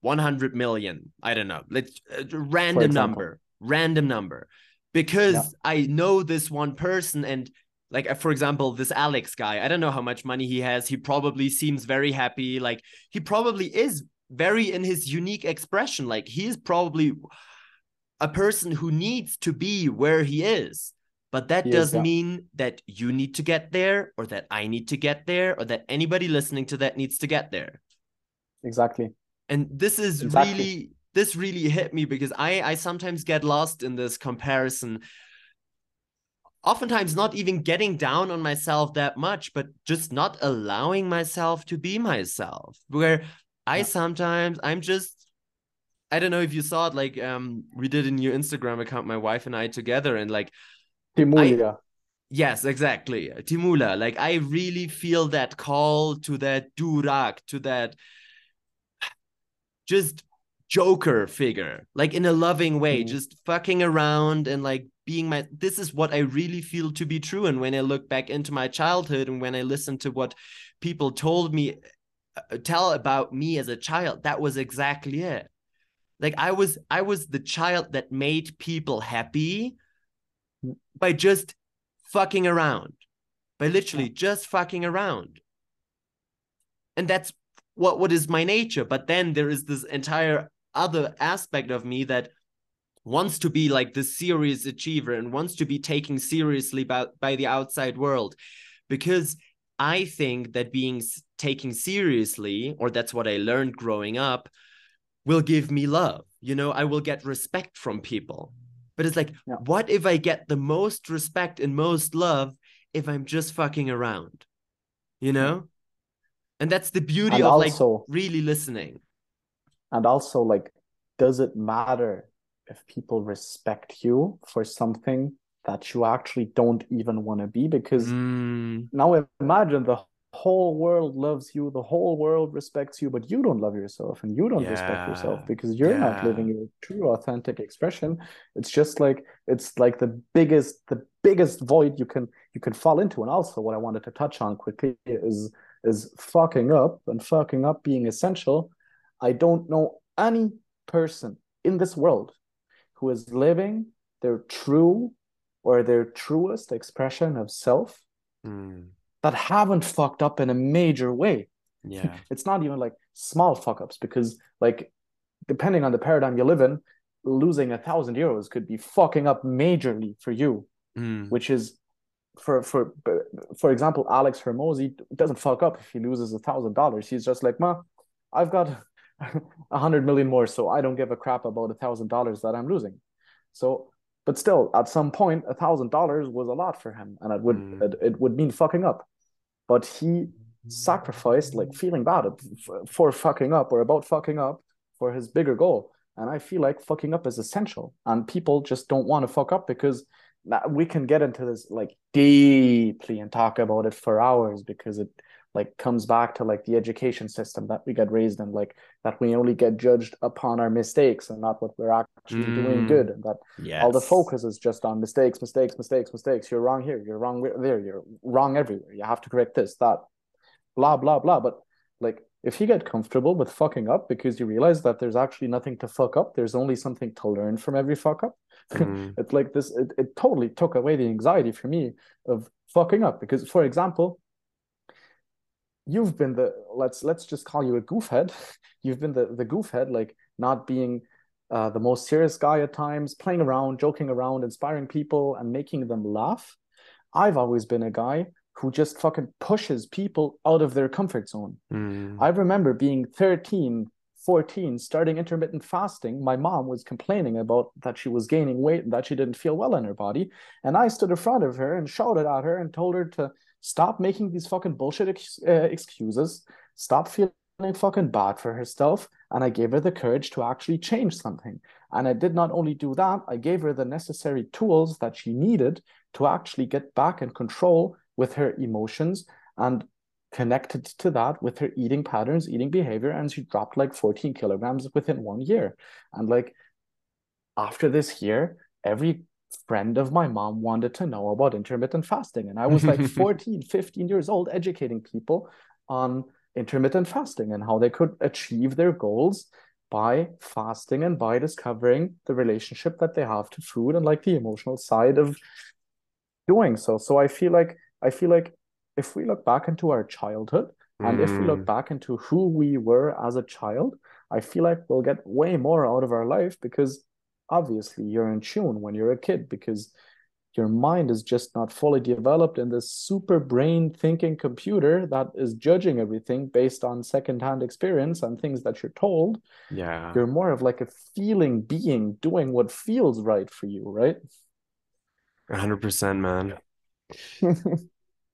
100 million i don't know let's uh, random number random number because yeah. i know this one person and like uh, for example this alex guy i don't know how much money he has he probably seems very happy like he probably is very in his unique expression like he is probably a person who needs to be where he is. But that doesn't mean that you need to get there or that I need to get there or that anybody listening to that needs to get there. Exactly. And this is exactly. really this really hit me because I I sometimes get lost in this comparison. Oftentimes not even getting down on myself that much, but just not allowing myself to be myself. Where I yeah. sometimes I'm just I don't know if you saw it. Like, um, we did a new Instagram account, my wife and I together, and like, Timula. Yes, exactly, Timula. Like, I really feel that call to that durak, to that just joker figure like in a loving way Mhm. just fucking around and like being my this is what i really feel to be true. And when i look back into my childhood and when i listen to what people told me uh, tell about me as a child that was exactly it. Like i was i was the child that made people happy by just fucking around by literally just fucking around. And that's what what is my nature? But then there is this entire other aspect of me that wants to be like the serious achiever and wants to be taken seriously by, by the outside world. Because i think that being taken seriously or that's what i learned growing up will give me love. You know i will get respect from people. But it's like Yeah. what if i get the most respect and most love if i'm just fucking around? You know and that's the beauty And of also- like really listening And also, like, does it matter if people respect you for something that you actually don't even want to be? Because Mm, now imagine the whole world loves you, the whole world respects you, but you don't love yourself and you don't respect yourself because you're not living your true authentic expression. It's just like it's like the biggest the biggest void you can you can fall into. And also what I wanted to touch on quickly is is fucking up and fucking up being essential. I don't know any person in this world who is living their true or their truest expression of self mm, that haven't fucked up in a major way. yeah It's not even like small fuck ups because, like, depending on the paradigm you live in, losing a thousand euros could be fucking up majorly for you, Mm, which is. For for for example, Alex Hormozi doesn't fuck up if he loses a thousand dollars. He's just like, "Ma, I've got a hundred million more, so I don't give a crap about a thousand dollars that I'm losing." So, but still, at some point, a thousand dollars was a lot for him, and it would Mm. it, it would mean fucking up. But he sacrificed like feeling bad for fucking up or about fucking up for his bigger goal. And I feel like fucking up is essential, and people just don't want to fuck up because we can get into this like deeply and talk about it for hours because it like comes back to like the education system that we get raised in like that we only get judged upon our mistakes and not what we're actually doing Mm. good and that yes. all the focus is just on mistakes mistakes mistakes mistakes you're wrong here you're wrong there you're wrong everywhere you have to correct this that blah blah blah but like if you get comfortable with fucking up because you realize that there's actually nothing to fuck up there's only something to learn from every fuck up Mm, it's like this it, it totally took away the anxiety for me of fucking up because for example you've been the let's let's just call you a goofhead. You've been the the goofhead like not being uh, the most serious guy at times playing around joking around inspiring people and making them laugh. I've always been a guy who just fucking pushes people out of their comfort zone. Mm, I remember being 13, 14, starting intermittent fasting. My mom was complaining about that she was gaining weight and that she didn't feel well in her body. And I stood in front of her and shouted at her and told her to stop making these fucking bullshit ex- uh, excuses, stop feeling fucking bad for herself. And I gave her the courage to actually change something. And I did not only do that, I gave her the necessary tools that she needed to actually get back in control with her emotions and connected to that with her eating patterns, eating behavior, and she dropped like 14 kilograms within one year. And like after this year, every friend of my mom wanted to know about intermittent fasting. And I was like 14, 15 years old, educating people on intermittent fasting and how they could achieve their goals by fasting and by discovering the relationship that they have to food and like the emotional side of doing so. So I feel like I feel like if we look back into our childhood and if we look mm. back into who we were as a child, I feel like we'll get way more out of our life because obviously you're in tune when you're a kid because your mind is just not fully developed in this super brain thinking computer that is judging everything based on secondhand experience and things that you're told. yeah You're more of like a feeling being doing what feels right for you, right? 100% man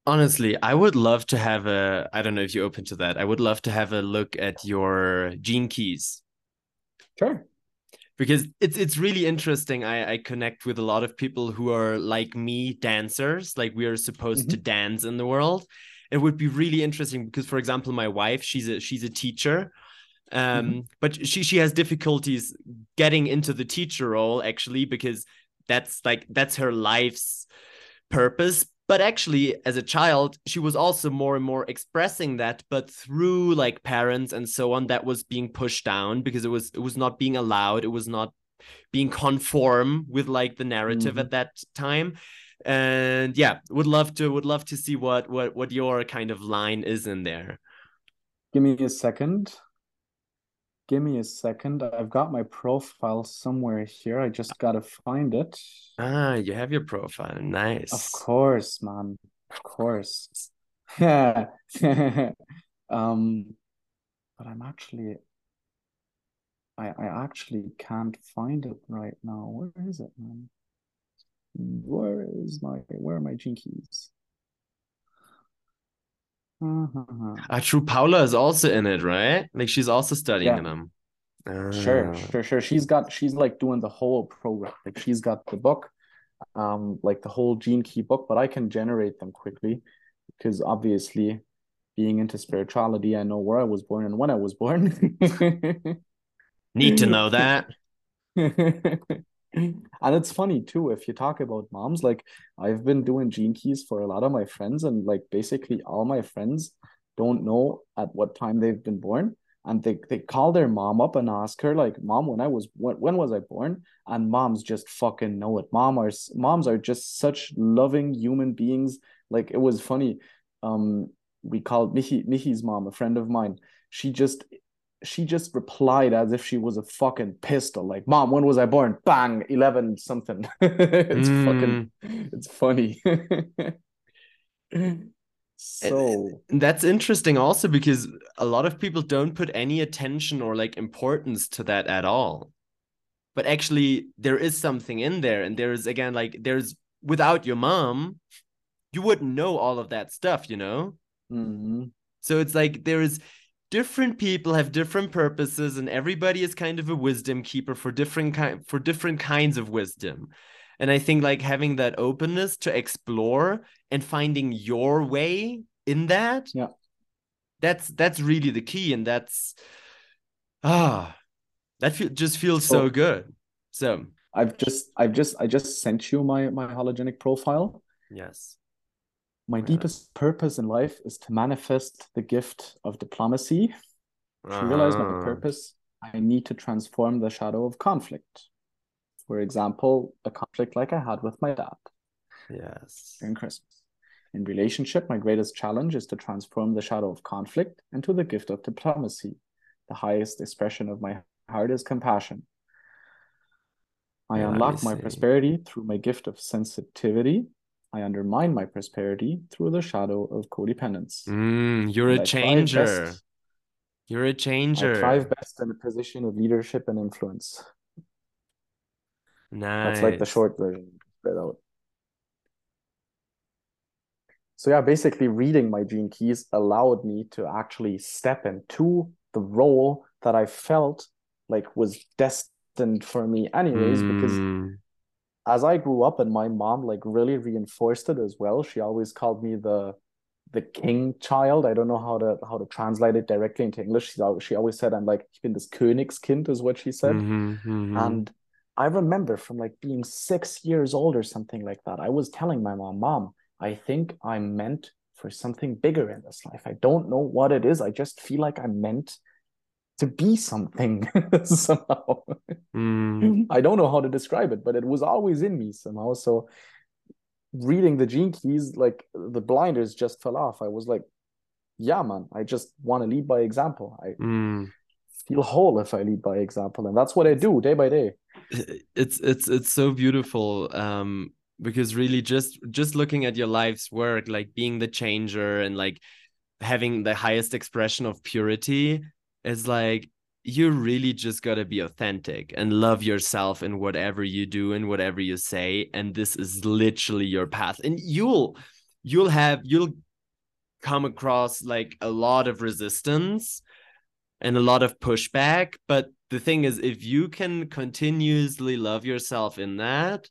honestly i would love to have a i don't know if you're open to that i would love to have a look at your gene keys Sure. because it's it's really interesting. I I connect with a lot of people who are like me, dancers. Like we are supposed to dance in the world. It would be really interesting because, for example, my wife, she's a she's a teacher, Um, mm-hmm. but she she has difficulties getting into the teacher role actually because that's like that's her life's purpose but actually as a child she was also more and more expressing that but through like parents and so on that was being pushed down because it was it was not being allowed it was not being conform with like the narrative mm-hmm. at that time. And yeah would love to would love to see what what what your kind of line is in there. Give me a second give me a second. I've got my profile somewhere here. I just gotta find it. Ah you have your profile. Nice. of course man. Of course. Yeah um but i'm actually I, I actually can't find it right now. Where is it, man? Where is my where are my gene Uh-huh. Uh, true Paula is also in it, right? Like she's also studying yeah. them. Sure, ah. sure, sure. She's got she's like doing the whole program. Like she's got the book, um, like the whole gene key book, but I can generate them quickly because obviously being into spirituality, I know where I was born and when I was born. Need to know that. and it's funny too if you talk about moms like i've been doing gene keys for a lot of my friends and like basically all my friends don't know at what time they've been born. And they, they call their mom up and ask her like mom when i was when, when was i born? And moms just fucking know it. Mom are moms are just such loving human beings. Like it was funny um we called michi michi's mom a friend of mine. She just she just replied as if she was a fucking pistol. Like, mom, when was I born? Bang, eleven something. it's mm. fucking, it's funny. so that's interesting also because a lot of people don't put any attention or like importance to that at all. But actually, there is something in there, and there is again like there's without your mom, you wouldn't know all of that stuff, you know. Mm-hmm. So it's like there is different people have different purposes and everybody is kind of a wisdom keeper for different kind for different kinds of wisdom. And i think like having that openness to explore and finding your way in that yeah. that's that's really the key and that's ah that feel, just feels so, so good. So i've just i've just i just sent you my my hologenetic profile. Yes my deepest purpose in life is to manifest the gift of diplomacy. To uh-huh. realize my ah. purpose, I need to transform the shadow of conflict. For example, a conflict like I had with my dad. Yes. During Christmas. In relationship, my greatest challenge is to transform the shadow of conflict into the gift of diplomacy. The highest expression of my heart is compassion. I yeah, unlock my prosperity through my gift of sensitivity I undermine my prosperity through the shadow of codependence. Mm, you're and a I changer. You're a changer. I thrive best in a position of leadership and influence. Nice. That's like the short version. Spread out. So yeah, basically reading my gene keys allowed me to actually step into the role that I felt like was destined for me anyways, mm. because as I grew up and my mom like really reinforced it as well. She always called me the the king child. I don't know how to how to translate it directly into English. She, she always said I'm like ich bin das Königskind is what she said. Mm-hmm, mm-hmm. And I remember from like being six years old or something like that. I was telling my mom, Mom, I think I'm meant for something bigger in this life. I don't know what it is. I just feel like I'm meant to be something somehow. Mm. I don't know how to describe it, but it was always in me somehow. So reading the gene keys, like the blinders just fell off. I was like, yeah, man, I just want to lead by example. I mm. feel whole if I lead by example. And that's what I do day by day. It's it's it's so beautiful. Um because really just just looking at your life's work, like being the changer and like having the highest expression of purity is like you really just got to be authentic and love yourself in whatever you do and whatever you say. And this is literally your path. And you'll you'll have you'll come across like a lot of resistance and a lot of pushback. But the thing is if you can continuously love yourself in that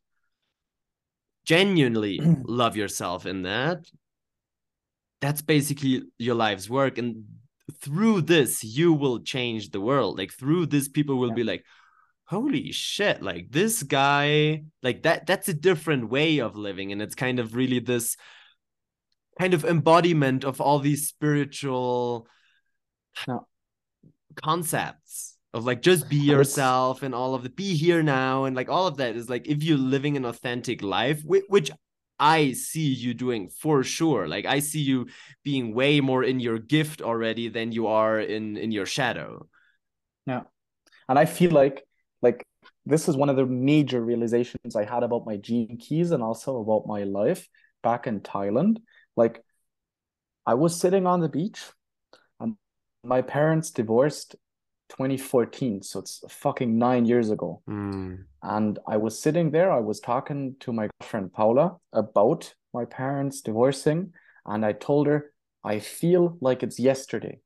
genuinely love yourself in that that's basically your life's work. And through this you will change the world like through this people will Yeah. be like holy shit like this guy like that that's a different way of living and it's kind of really this kind of embodiment of all these spiritual Yeah. concepts of like just be yourself and all of the be here now and like all of that is like if you're living an authentic life whi- which I see you doing for sure like I see you being way more in your gift already than you are in in your shadow Yeah. and I feel like like this is one of the major realizations I had about my gene keys and also about my life back in Thailand. Like I was sitting on the beach and my parents divorced 2014, so it's fucking nine years ago. Mm, And I was sitting there, I was talking to my girlfriend Paula about my parents divorcing, and I told her, I feel like it's yesterday.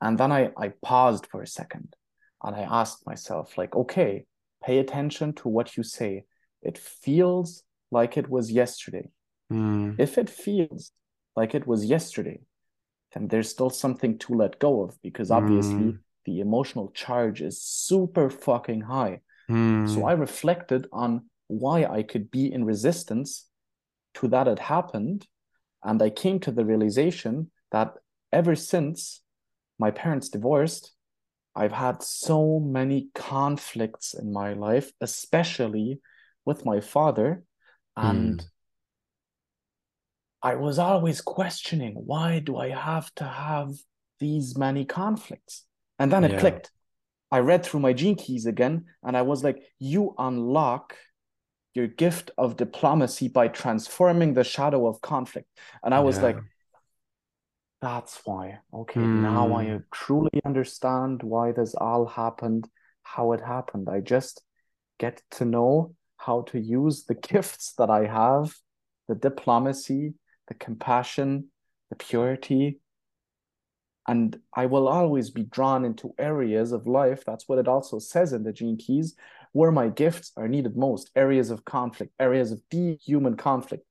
And then I, I paused for a second and I asked myself, like, okay, pay attention to what you say. It feels like it was yesterday. mm, If it feels like it was yesterday, then there's still something to let go of because obviously Mm. The emotional charge is super fucking high. mm, So I reflected on why I could be in resistance to that had happened. And I came to the realization that ever since my parents divorced, I've had so many conflicts in my life, especially with my father. And I was always questioning why do I have to have these many conflicts? And then it Yeah. clicked. I read through my gene keys again, and I was like, you unlock your gift of diplomacy by transforming the shadow of conflict. And I was Yeah. like, that's why. Okay, now I Hmm. truly understand why this all happened, how it happened. I just get to know how to use the gifts that I have, the diplomacy, the compassion, the purity. And I will always be drawn into areas of life. That's what it also says in the Gene Keys, where my gifts are needed most, areas of conflict, areas of deep human conflict.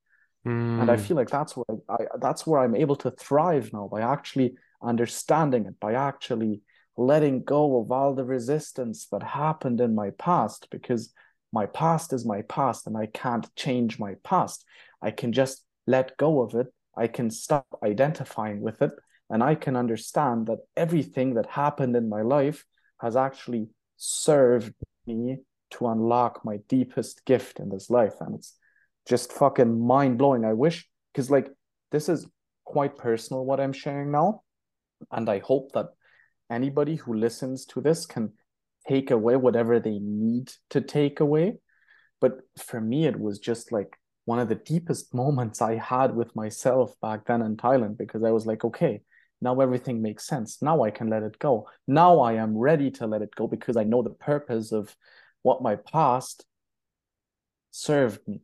And I mm, feel like that's where I, I that's where I'm able to thrive now by actually understanding it, by actually letting go of all the resistance that happened in my past, because my past is my past and I can't change my past. I can just let go of it. I can stop identifying with it. And I can understand that everything that happened in my life has actually served me to unlock my deepest gift in this life. And it's just fucking mind blowing. I wish, because like this is quite personal what I'm sharing now. And I hope that anybody who listens to this can take away whatever they need to take away. But for me, it was just like one of the deepest moments I had with myself back then in Thailand because I was like, okay, now everything makes sense. Now I can let it go. Now I am ready to let it go because I know the purpose of what my past served me.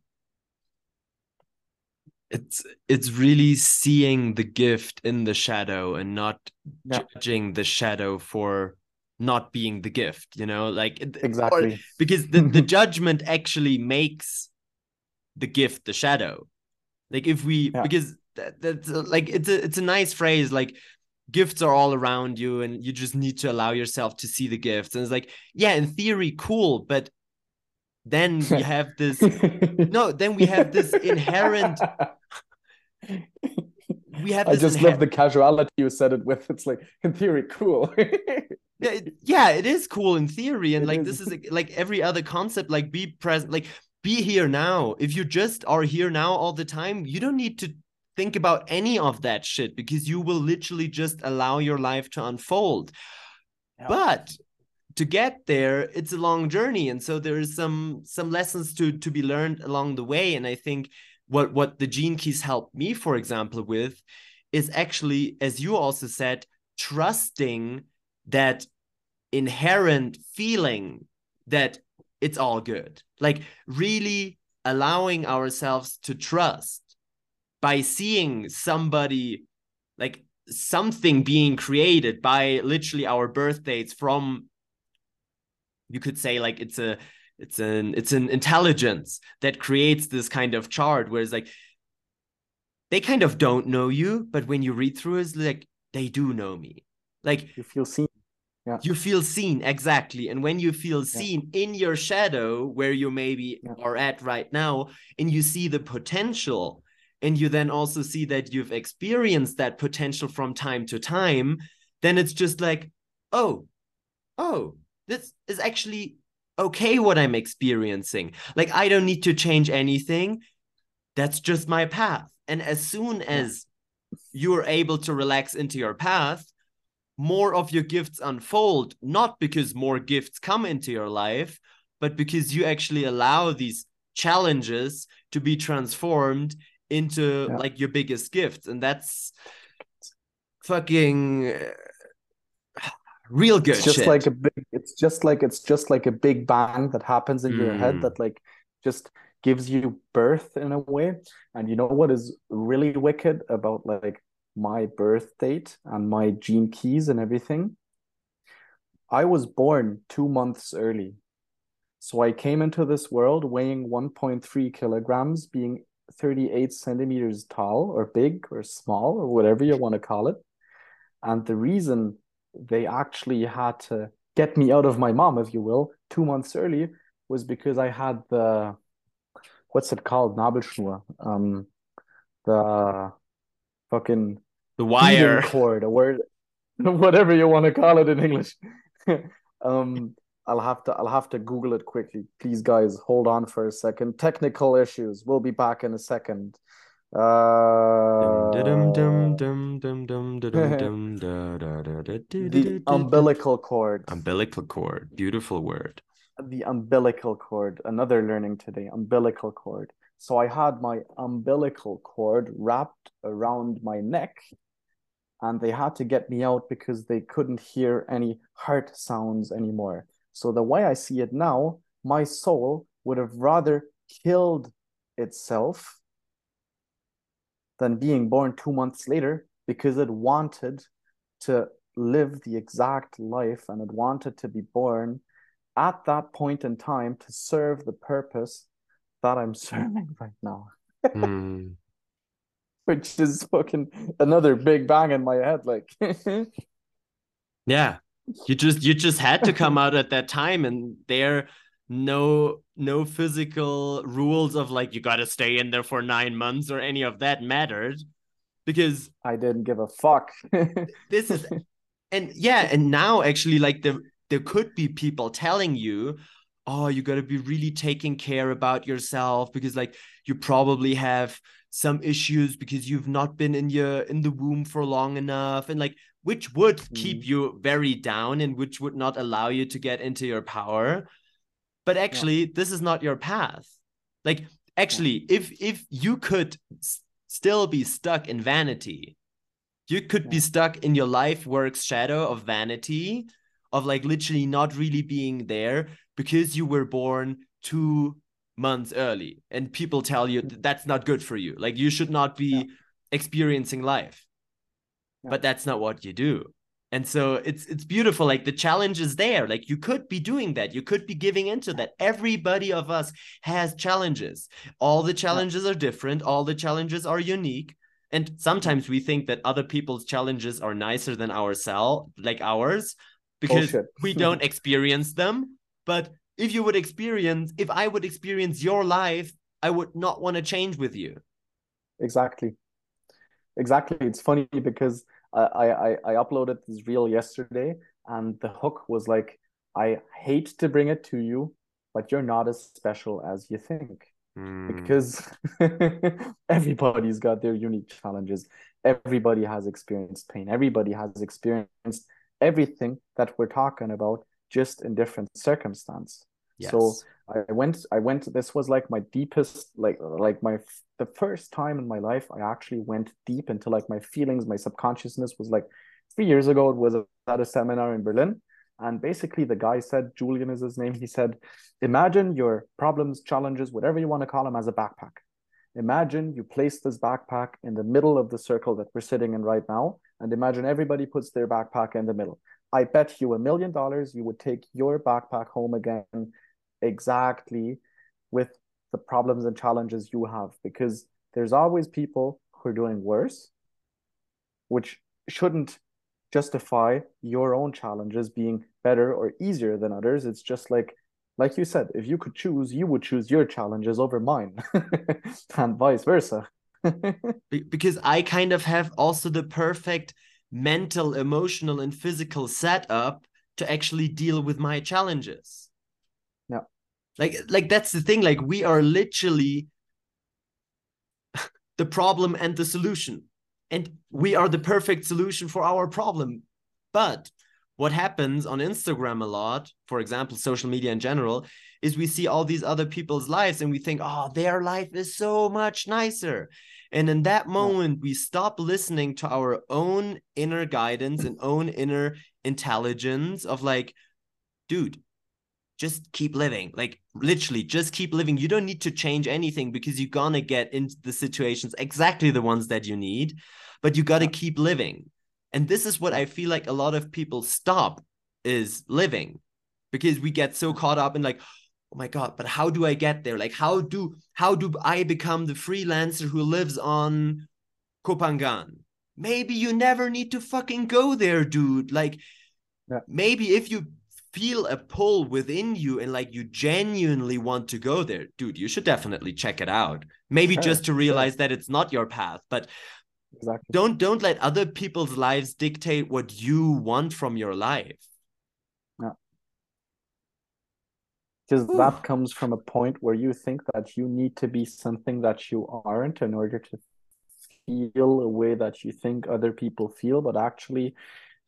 it's it's really seeing the gift in the shadow and not Yeah. judging the shadow for not being the gift you know like it- or- Exactly. because the, the judgment actually makes the gift the shadow like if we Yeah. because that, that's uh, like it's a it's a nice phrase like gifts are all around you and you just need to allow yourself to see the gifts and it's like yeah in theory cool but then we have this no then we have this inherent we have I just inher- love the casuality you said it with. It's like, in theory, cool. Yeah, it- yeah it is cool in theory and It like is. this is like every other concept like be present like be here now if you just are here now all the time you don't need to think about any of that shit because you will literally just allow your life to unfold. Yeah. but to get there it's a long journey. And so there is some some lessons to to be learned along the way. And i think what what the gene keys help me for example with is actually as you also said trusting that inherent feeling that it's all good. Like really allowing ourselves to trust by seeing somebody like something being created by literally our birth dates from you could say like it's a it's an it's an intelligence that creates this kind of chart where it's like they kind of don't know you but when you read through it's like they do know me like you feel seen yeah. you feel seen exactly and when you feel seen yeah. in your shadow where you maybe yeah. are at right now and you see the potential and you then also see that you've experienced that potential from time to time then it's just like oh oh this is actually okay what i'm experiencing. Like i don't need to change anything. That's just my path. And as soon as you're able to relax into your path more of your gifts unfold, not because more gifts come into your life, but because you actually allow these challenges to be transformed into yeah. like your biggest gift And that's fucking real good. It's just shit. like a big, it's just like, it's just like a big bang that happens in mm. your head mm. that like just gives you birth in a way. And you know what is really wicked about like my birth date and my gene keys and everything, I was born two months early. So I came into this world weighing 1.3 kilograms, being 38 centimeters tall or big or small or whatever you want to call it. And the reason they actually had to get me out of my mom, if you will, two months early was because I had the what's it called? Nabelschnur. Um the fucking the wire cord or word, whatever you want to call it in English. um, I'll have to I'll have to Google it quickly. Please, guys, hold on for a second. Technical issues. We'll be back in a second. Uh, the umbilical cord. Umbilical cord. Beautiful word. The umbilical cord. Another learning today. Umbilical cord. So I had my umbilical cord wrapped around my neck and they had to get me out because they couldn't hear any heart sounds anymore. So the way I see it now, my soul would have rather killed itself than being born two months later because it wanted to live the exact life and it wanted to be born at that point in time to serve the purpose that I'm serving right now. mm. Which is fucking another big bang in my head. Like, yeah, you just you just had to come out at that time, and there no no physical rules of like you got to stay in there for nine months or any of that mattered because I didn't give a fuck. this is and yeah, and now actually like the there could be people telling you oh you got to be really taking care about yourself because like you probably have some issues because you've not been in your in the womb for long enough and like which would mm. keep you very down and which would not allow you to get into your power but actually yeah. this is not your path like actually yeah. if if you could s- still be stuck in vanity you could yeah. be stuck in your life works shadow of vanity of like literally not really being there because you were born two months early and people tell you that that's not good for you like you should not be yeah. experiencing life yeah. but that's not what you do and so it's it's beautiful like the challenge is there like you could be doing that you could be giving into that everybody of us has challenges all the challenges yeah. are different all the challenges are unique and sometimes we think that other people's challenges are nicer than ourselves like ours because we don't experience them but if you would experience, if I would experience your life, I would not want to change with you. Exactly. Exactly. It's funny because I, I, I uploaded this reel yesterday and the hook was like, I hate to bring it to you, but you're not as special as you think. Mm. Because everybody's got their unique challenges. Everybody has experienced pain. Everybody has experienced everything that we're talking about just in different circumstance. Yes. So I went I went this was like my deepest like like my the first time in my life I actually went deep into like my feelings, my subconsciousness was like 3 years ago it was at a seminar in Berlin and basically the guy said Julian is his name he said imagine your problems, challenges, whatever you want to call them as a backpack. Imagine you place this backpack in the middle of the circle that we're sitting in right now and imagine everybody puts their backpack in the middle. I bet you a million dollars you would take your backpack home again exactly with the problems and challenges you have because there's always people who are doing worse, which shouldn't justify your own challenges being better or easier than others. It's just like like you said, if you could choose, you would choose your challenges over mine, and vice versa. because I kind of have also the perfect mental, emotional, and physical setup to actually deal with my challenges. Like like that's the thing. Like we are literally the problem and the solution. And we are the perfect solution for our problem. But what happens on Instagram a lot, for example, social media in general, is we see all these other people's lives and we think, oh, their life is so much nicer. And in that moment, we stop listening to our own inner guidance and own inner intelligence of like, dude, just keep living. Like, literally, just keep living. You don't need to change anything because you're gonna get into the situations exactly the ones that you need, but you gotta keep living. And this is what I feel like a lot of people stop is living because we get so caught up in like, oh my god but how do i get there like how do how do i become the freelancer who lives on Koh Phangan maybe you never need to fucking go there dude like yeah. maybe if you feel a pull within you and like you genuinely want to go there dude you should definitely check it out maybe sure, just to realize sure. that it's not your path but exactly. don't don't let other people's lives dictate what you want from your life Yeah. because that comes from a point where you think that you need to be something that you aren't in order to feel a way that you think other people feel but actually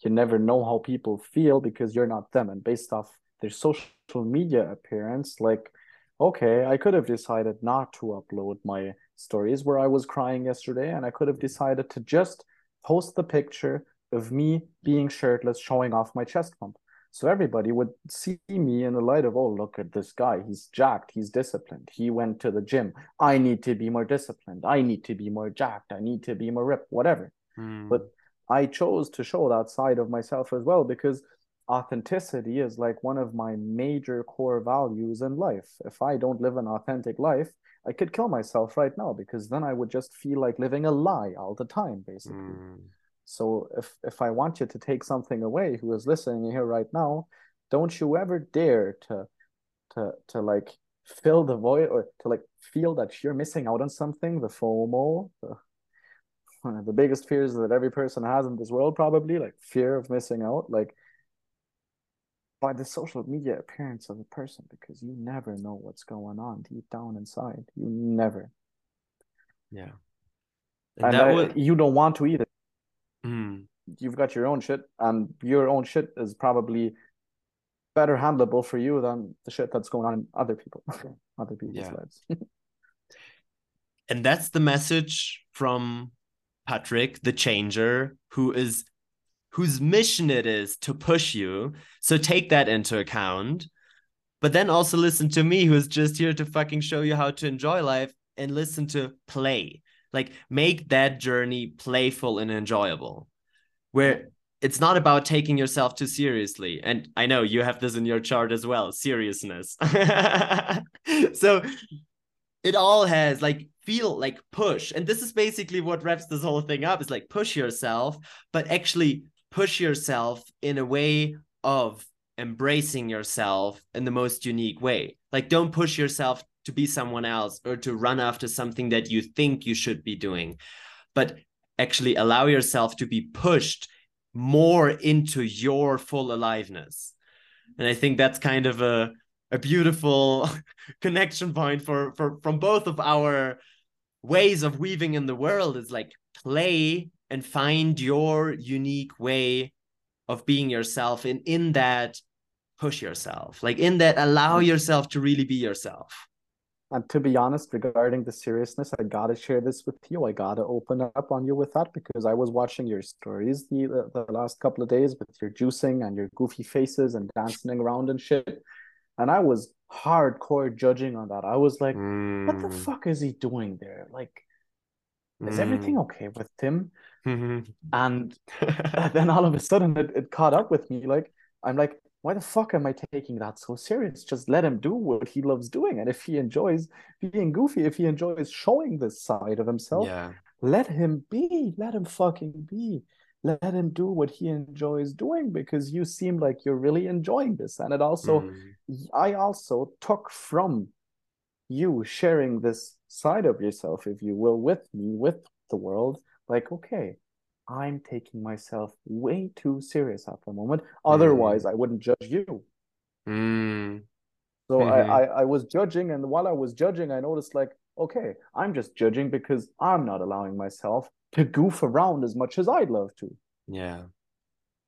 you never know how people feel because you're not them and based off their social media appearance like okay i could have decided not to upload my stories where i was crying yesterday and i could have decided to just post the picture of me being shirtless showing off my chest pump so everybody would see me in the light of, oh, look at this guy. He's jacked. He's disciplined. He went to the gym. I need to be more disciplined. I need to be more jacked. I need to be more ripped, whatever. Mm. But I chose to show that side of myself as well because authenticity is like one of my major core values in life. If I don't live an authentic life, I could kill myself right now because then I would just feel like living a lie all the time, basically. Mm. So if if I want you to take something away, who is listening here right now, don't you ever dare to to to like fill the void or to like feel that you're missing out on something. The FOMO, the one of the biggest fears that every person has in this world, probably like fear of missing out, like by the social media appearance of a person, because you never know what's going on deep down inside. You never. Yeah. And, and I, would... you don't want to either Mm. You've got your own shit, and your own shit is probably better handleable for you than the shit that's going on in other people, other people's yeah. lives. and that's the message from Patrick, the changer, who is whose mission it is to push you. So take that into account. But then also listen to me, who is just here to fucking show you how to enjoy life and listen to play. Like make that journey playful and enjoyable. Where it's not about taking yourself too seriously. And I know you have this in your chart as well, seriousness. so it all has like feel like push. And this is basically what wraps this whole thing up is like push yourself, but actually push yourself in a way of embracing yourself in the most unique way. Like don't push yourself to be someone else or to run after something that you think you should be doing, but actually allow yourself to be pushed more into your full aliveness. And I think that's kind of a a beautiful connection point for for from both of our ways of weaving in the world is like play and find your unique way of being yourself and in that push yourself like in that allow mm. yourself to really be yourself and to be honest, regarding the seriousness, I gotta share this with you. I gotta open up on you with that because I was watching your stories the, the, the last couple of days with your juicing and your goofy faces and dancing around and shit. And I was hardcore judging on that. I was like, mm. what the mm. fuck is he doing there? Like, is mm. everything okay with Tim? Mm-hmm. And then all of a sudden it, it caught up with me. Like, I'm like, why the fuck am I taking that so serious? Just let him do what he loves doing. And if he enjoys being goofy, if he enjoys showing this side of himself, yeah. let him be. Let him fucking be. Let him do what he enjoys doing because you seem like you're really enjoying this and it also mm. i also took from you sharing this side of yourself if you will with me with the world like okay i'm taking myself way too serious at the moment otherwise mm. i wouldn't judge you mm. so mm-hmm. I, I i was judging and while i was judging i noticed like okay i'm just judging because i'm not allowing myself to goof around as much as I'd love to. Yeah.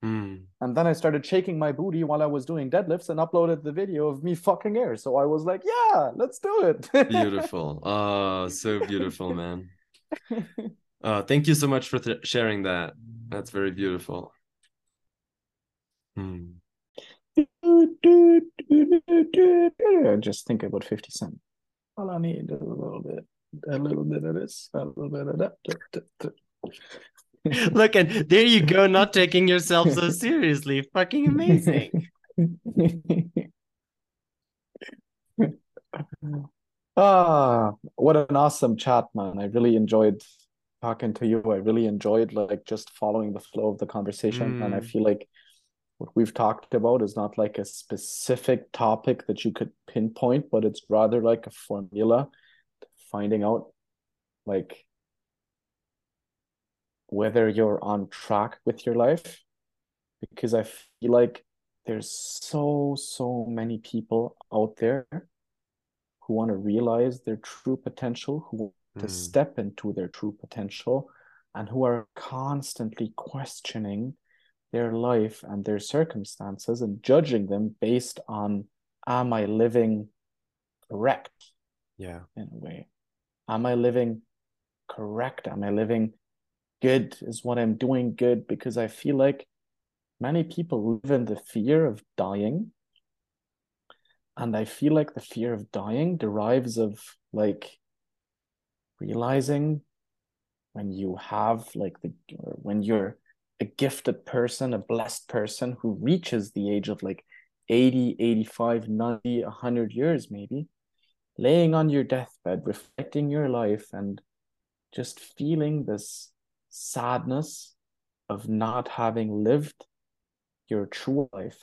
Mm. And then I started shaking my booty while I was doing deadlifts and uploaded the video of me fucking air. So I was like, yeah, let's do it. beautiful. Oh, so beautiful, man. Uh, thank you so much for th- sharing that. That's very beautiful. Hmm. Just think about 50 Cent. All I need is a little bit a little bit of this, a little bit of that. Look, and there you go, not taking yourself so seriously. Fucking amazing. ah, what an awesome chat, man. I really enjoyed talking to you. I really enjoyed like just following the flow of the conversation. Mm. And I mm. feel like what we've talked about is not like a specific topic that you could pinpoint, but it's rather like a formula finding out like whether you're on track with your life because i feel like there's so so many people out there who want to realize their true potential who want mm. to hmm. step into their true potential and who are constantly questioning their life and their circumstances and judging them based on am i living correct yeah in a way Am I living correct? Am I living good? Is what I'm doing good? Because I feel like many people live in the fear of dying. And I feel like the fear of dying derives of like realizing when you have like the when you're a gifted person, a blessed person who reaches the age of like 80, 85, 90, 100 years maybe, laying on your deathbed, reflecting your life, and just feeling this sadness of not having lived your true life.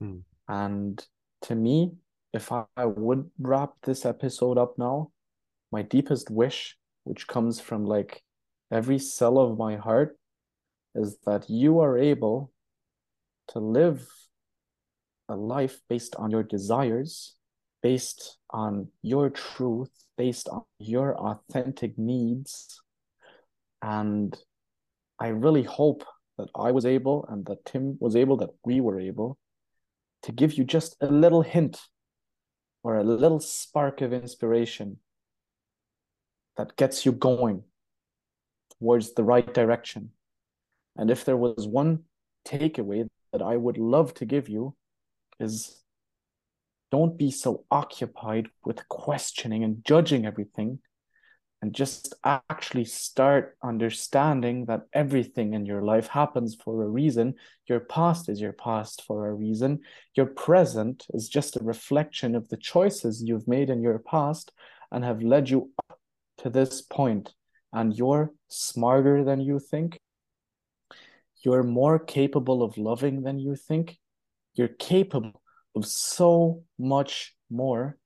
Hmm. And to me, if I, I would wrap this episode up now, my deepest wish, which comes from like every cell of my heart, is that you are able to live a life based on your desires based on your truth, based on your authentic needs. And I really hope that I was able and that Tim was able, that we were able to give you just a little hint or a little spark of inspiration that gets you going towards the right direction. And if there was one takeaway that I would love to give you, is don't be so occupied with questioning and judging everything and just actually start understanding that everything in your life happens for a reason. Your past is your past for a reason. Your present is just a reflection of the choices you've made in your past and have led you up to this point. And you're smarter than you think. You're more capable of loving than you think. You're capable of so much more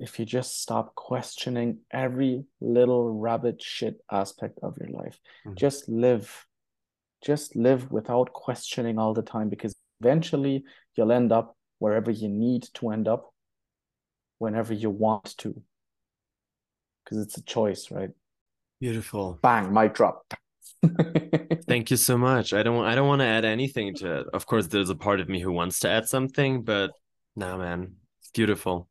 if you just stop questioning every little rabbit shit aspect of your life. Mm-hmm. Just live. Just live without questioning all the time because eventually you'll end up wherever you need to end up whenever you want to. Because it's a choice, right? Beautiful. Bang, mic drop. Thank you so much. I don't I don't want to add anything to it. Of course, there's a part of me who wants to add something, but nah man. It's beautiful.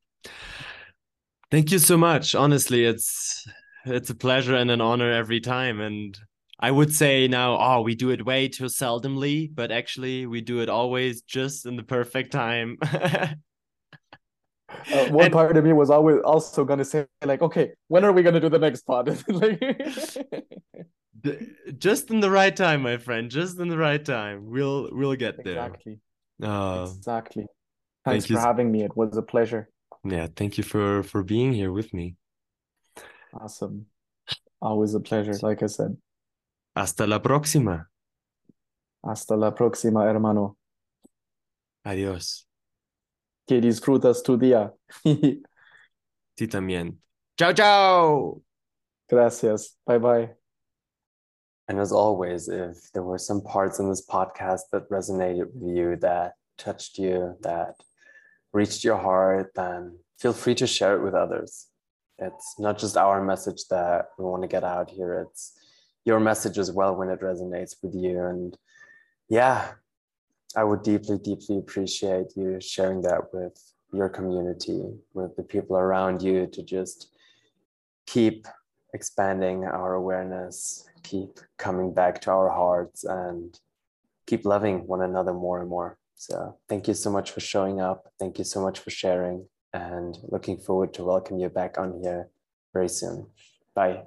Thank you so much. Honestly, it's it's a pleasure and an honor every time. And I would say now, oh, we do it way too seldomly, but actually we do it always just in the perfect time. uh, one and, part of me was always also gonna say like, okay, when are we gonna do the next pod? like just in the right time, my friend. Just in the right time. We'll we'll get there. Exactly. Uh, exactly. Thanks thank for having me. It was a pleasure. Yeah, thank you for for being here with me. Awesome. Always a pleasure, like I said. Hasta la próxima. Hasta la próxima, hermano. Adiós. Que disfrutas tu día. Sí, también. Ciao, ciao. Gracias. Bye bye. And as always, if there were some parts in this podcast that resonated with you, that touched you, that reached your heart, then feel free to share it with others. It's not just our message that we want to get out here, it's your message as well when it resonates with you. And yeah, I would deeply, deeply appreciate you sharing that with your community, with the people around you to just keep expanding our awareness, keep coming back to our hearts, and keep loving one another more and more. So, thank you so much for showing up. Thank you so much for sharing, and looking forward to welcome you back on here very soon. Bye.